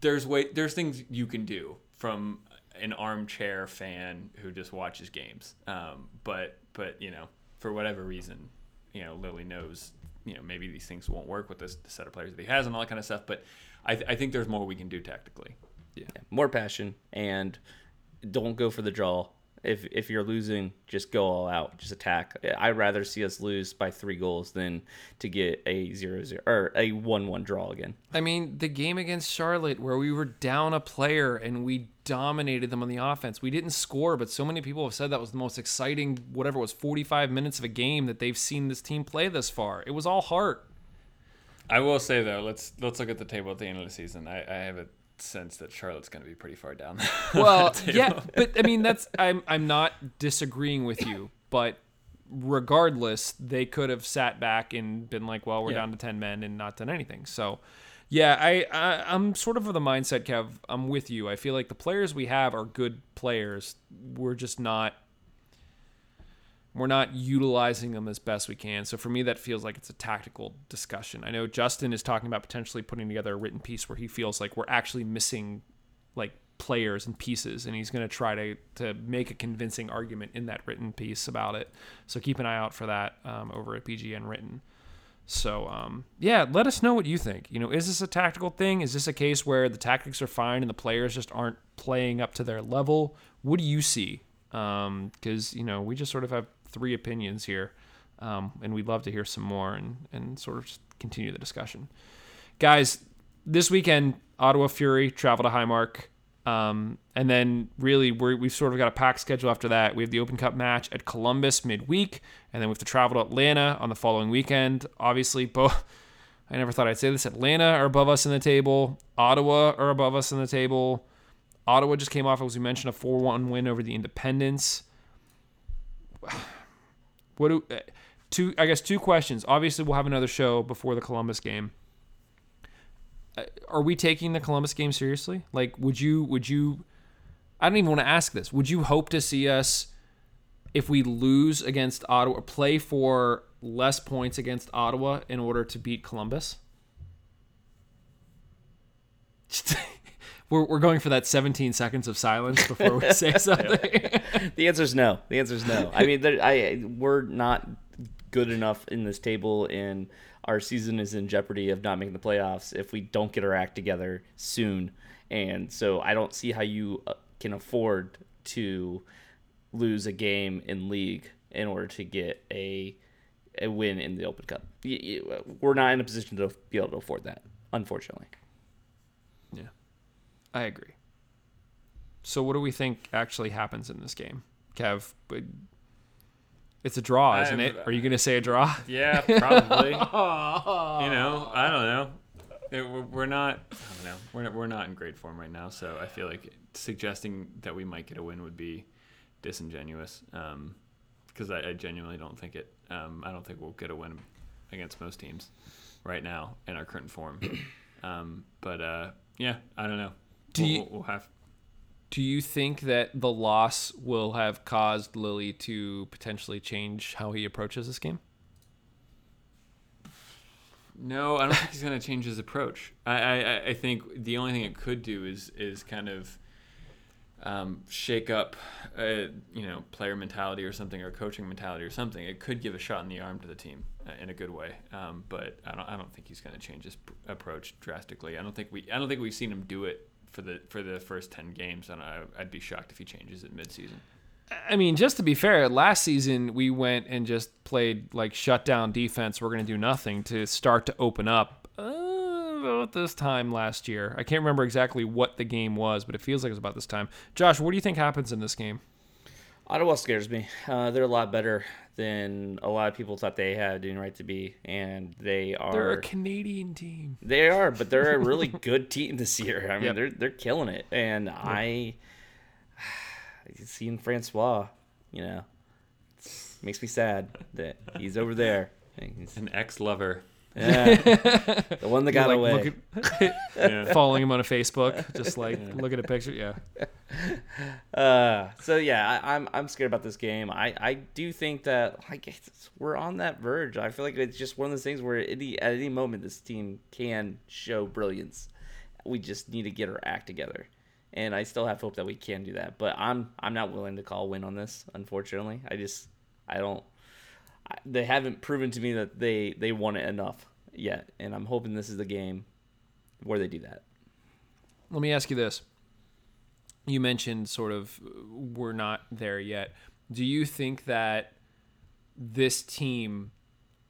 There's way there's things you can do from an armchair fan who just watches games. Um, but but you know for whatever reason, you know Lilley knows you know maybe these things won't work with this set of players that he has and all that kind of stuff. But I, th- I think there's more we can do tactically. Yeah. More passion and don't go for the draw. If if you're losing, just go all out, just attack. I'd rather see us lose by three goals than to get a zero zero or a one one draw again. I mean, the game against Charlotte where we were down a player and we dominated them on the offense. We didn't score, but so many people have said that was the most exciting, whatever it was, 45 minutes of a game that they've seen this team play this far. It was all heart. I will say though, let's let's look at the table at the end of the season. I, I have a sense that Charlotte's going to be pretty far down. Well, yeah, but I mean, that's I'm I'm not disagreeing with you, but regardless, they could have sat back and been like, "Well, we're Yeah. down to ten men" and not done anything. So, yeah, I, I I'm sort of of the mindset, Kev. I'm with you. I feel like the players we have are good players. We're just not we're not utilizing them as best we can. So for me, that feels like it's a tactical discussion. I know Justin is talking about potentially putting together a written piece where he feels like we're actually missing like players and pieces, and he's going to try to to make a convincing argument in that written piece about it. So keep an eye out for that um, over at PGN Written. So um, yeah, let us know what you think. You know, is this a tactical thing? Is this a case where the tactics are fine and the players just aren't playing up to their level? What do you see? Because you know, we just sort of have three opinions here, um, and we'd love to hear some more and and sort of continue the discussion. Guys, this weekend, Ottawa Fury travel to Highmark. Um, and then really we're, we've sort of got a packed schedule after that. We have the Open Cup match at Columbus midweek, and then we have to travel to Atlanta on the following weekend. Obviously, both. I never thought I'd say this. Atlanta are above us in the table. Ottawa are above us in the table. Ottawa just came off, as we mentioned, a 4 1 win over the Independence. What do uh, two? I guess two questions. Obviously, we'll have another show before the Columbus game. Uh, Are we taking the Columbus game seriously? Like, would you? Would you? I don't even want to ask this. Would you hope to see us, if we lose against Ottawa, play for less points against Ottawa in order to beat Columbus? we're, we're going for that 17 seconds of silence before we say something. The answer is no. The answer is no. I mean, there, I we're not good enough in this table, and our season is in jeopardy of not making the playoffs if we don't get our act together soon. And so I don't see how you uh, can afford to lose a game in league in order to get a a win in the Open Cup. We're not in a position to be able to afford that, unfortunately. I agree. So, what do we think actually happens in this game, Kev? It's a draw, isn't it? Are you going to say a draw? Yeah, probably. you know, I don't know. It- we're- not. I don't know. We're not, we're not in great form right now, so I feel like suggesting that we might get a win would be disingenuous. Because I, I genuinely don't think it. Um, I don't think we'll get a win against most teams right now in our current form. um, but uh, yeah, I don't know. Do we'll, you- we'll, have. Do you think that the loss will have caused Lilley to potentially change how he approaches this game? No, I don't think he's going to change his approach. I, I, I think the only thing it could do is is kind of um, shake up, uh, you know, player mentality or something, or coaching mentality or something. It could give a shot in the arm to the team uh, in a good way. Um, but I don't, I don't think he's going to change his pr- approach drastically. I don't think we, I don't think we've seen him do it for the for the first ten games, and I, I'd be shocked if he changes it midseason. I mean, just to be fair, last season we went and just played like shutdown defense. We're going to do nothing to start to open up. Uh, about this time last year, I can't remember exactly what the game was, but it feels like it was about this time. Josh, what do you think happens in this game? Ottawa scares me. Uh, they're a lot better than a lot of people thought they had any right to be, and they are. They're a Canadian team. They are, but they're a really good team this year. I mean, Yep. they're they're killing it, and I seeing Francois, you know, makes me sad that he's over there. He's- An ex-lover. Yeah. the one that got Like, away. at- Yeah. following him on a Facebook, just like look at a picture. Yeah. Uh, so yeah, I, I'm I'm scared about this game. I, I do think that like it's, we're on that verge. I feel like it's just one of those things where any at any moment this team can show brilliance. We just need to get our act together, and I still have hope that we can do that. But I'm I'm not willing to call win on this. Unfortunately, I just I don't. They haven't proven to me that they they want it enough yet, and I'm hoping this is the game where they do that. Let me ask you this. You mentioned sort of uh, we're not there yet. Do you think that this team,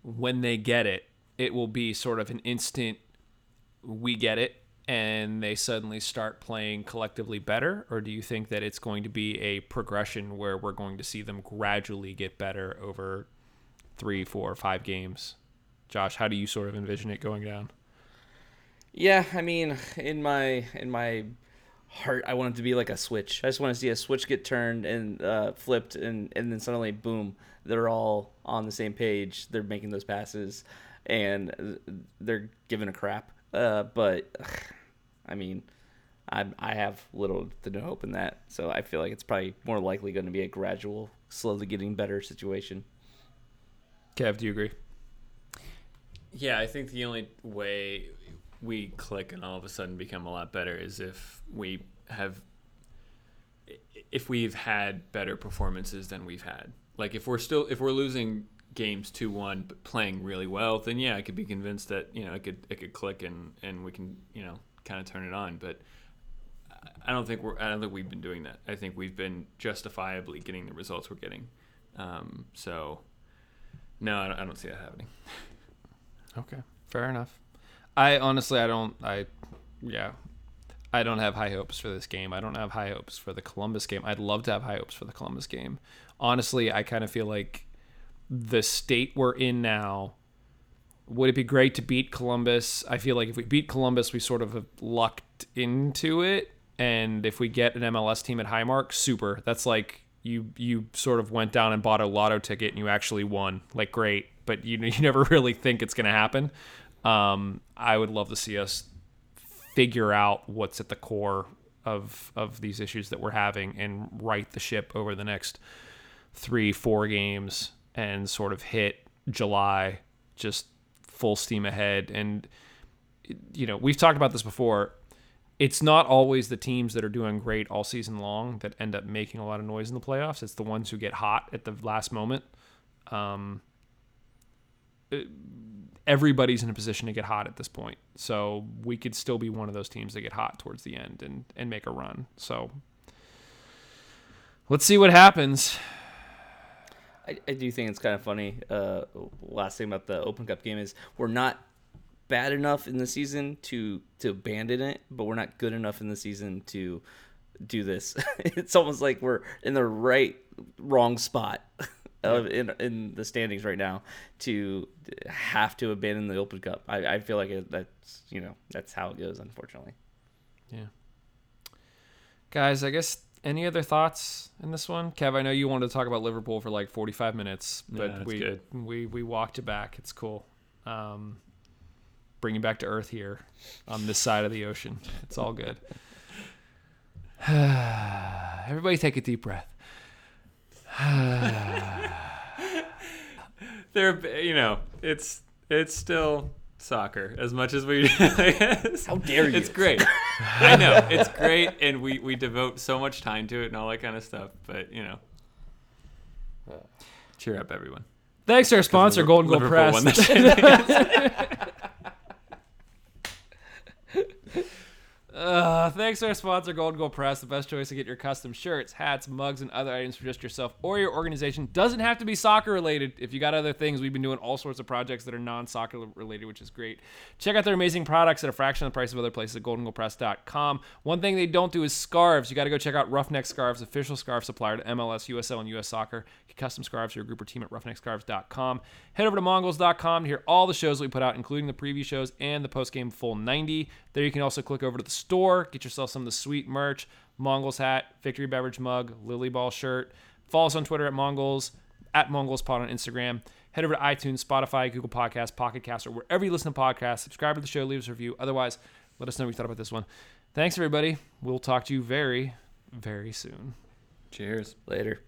when they get it, it will be sort of an instant we get it and they suddenly start playing collectively better? Or do you think that it's going to be a progression where we're going to see them gradually get better over three, four, five games? Josh, how do you sort of envision it going down? Yeah, I mean, in my in my heart, I want it to be like a switch. I just want to see a switch get turned and uh, flipped, and and then suddenly, boom, they're all on the same page. They're making those passes, and they're giving a crap. Uh, but I mean, I I have little to no hope in that. So I feel like it's probably more likely going to be a gradual, slowly getting better situation. Kev, do you agree? Yeah, I think the only way we click and all of a sudden become a lot better is if we have if we've had better performances than we've had. Like if we're still if we're losing games 2-1 but playing really well, then yeah, I could be convinced that, you know, it could it could click and and we can, you know, kind of turn it on, but I don't think we're I don't think we've been doing that. I think we've been justifiably getting the results we're getting. Um, so no, I don't, see that happening. Okay, fair enough. I honestly, I don't, I, yeah, I don't have high hopes for this game. I don't have high hopes for the Columbus game. I'd love to have high hopes for the Columbus game. Honestly, I kind of feel like the state we're in now. Would it be great to beat Columbus? I feel like if we beat Columbus, we sort of lucked into it. And if we get an MLS team at Highmark, super. That's like you you sort of went down and bought a lotto ticket and you actually won. Like great, but you you never really think it's going to happen. Um, I would love to see us figure out what's at the core of of these issues that we're having and right the ship over the next three four games and sort of hit July just full steam ahead and you know we've talked about this before it's not always the teams that are doing great all season long that end up making a lot of noise in the playoffs. It's the ones who get hot at the last moment. Um, everybody's in a position to get hot at this point, so we could still be one of those teams that get hot towards the end and and make a run. So let's see what happens. I, I do think it's kind of funny. Uh, last thing about the Open Cup game is we're not bad enough in the season to to abandon it, but we're not good enough in the season to do this. it's almost like we're in the right wrong spot of in in the standings right now to have to abandon the Open Cup. I, I feel like it, that's you know that's how it goes, unfortunately. Yeah. Guys, I guess any other thoughts in this one? Kev, I know you wanted to talk about Liverpool for like 45 minutes, but that's we good. we we walked it back. It's cool. Um, bring you back to earth here on this side of the ocean. It's all good. Everybody take a deep breath. They're you know it's it's still soccer as much as we. How dare you. It's great. I know it's great, and we we devote so much time to it and all that kind of stuff. But you know, uh. cheer up, everyone. Thanks to our sponsor, Golden gold Liverpool won the Press. Champions Uh, thanks to our sponsor, Golden Goal Press, the best choice to get your custom shirts, hats, mugs, and other items for just yourself or your organization. Doesn't have to be soccer related. If you got other things, we've been doing all sorts of projects that are non-soccer related, which is great. Check out their amazing products at a fraction of the price of other places at goldengoalpress.com. One thing they don't do is scarves. You got to go check out Roughneck Scarves, official scarf supplier to MLS, USL, and US Soccer. Get custom scarves for your group or team at roughneckscarves.com. Head over to mongols.com to hear all the shows that we put out, including the preview shows and the post-game full 90. There you can also click over to the store, get yourself some of the sweet merch, Mongols hat, Victory Beverage mug, Lilley Ball shirt. Follow us on Twitter at Mongols, at Mongols Pod on Instagram. Head over to iTunes, Spotify, Google Podcasts, Pocket Cast, or wherever you listen to podcasts. Subscribe to the show, leave us a review. Otherwise, let us know what you thought about this one. Thanks, everybody. We'll talk to you very, very soon. Cheers. Later.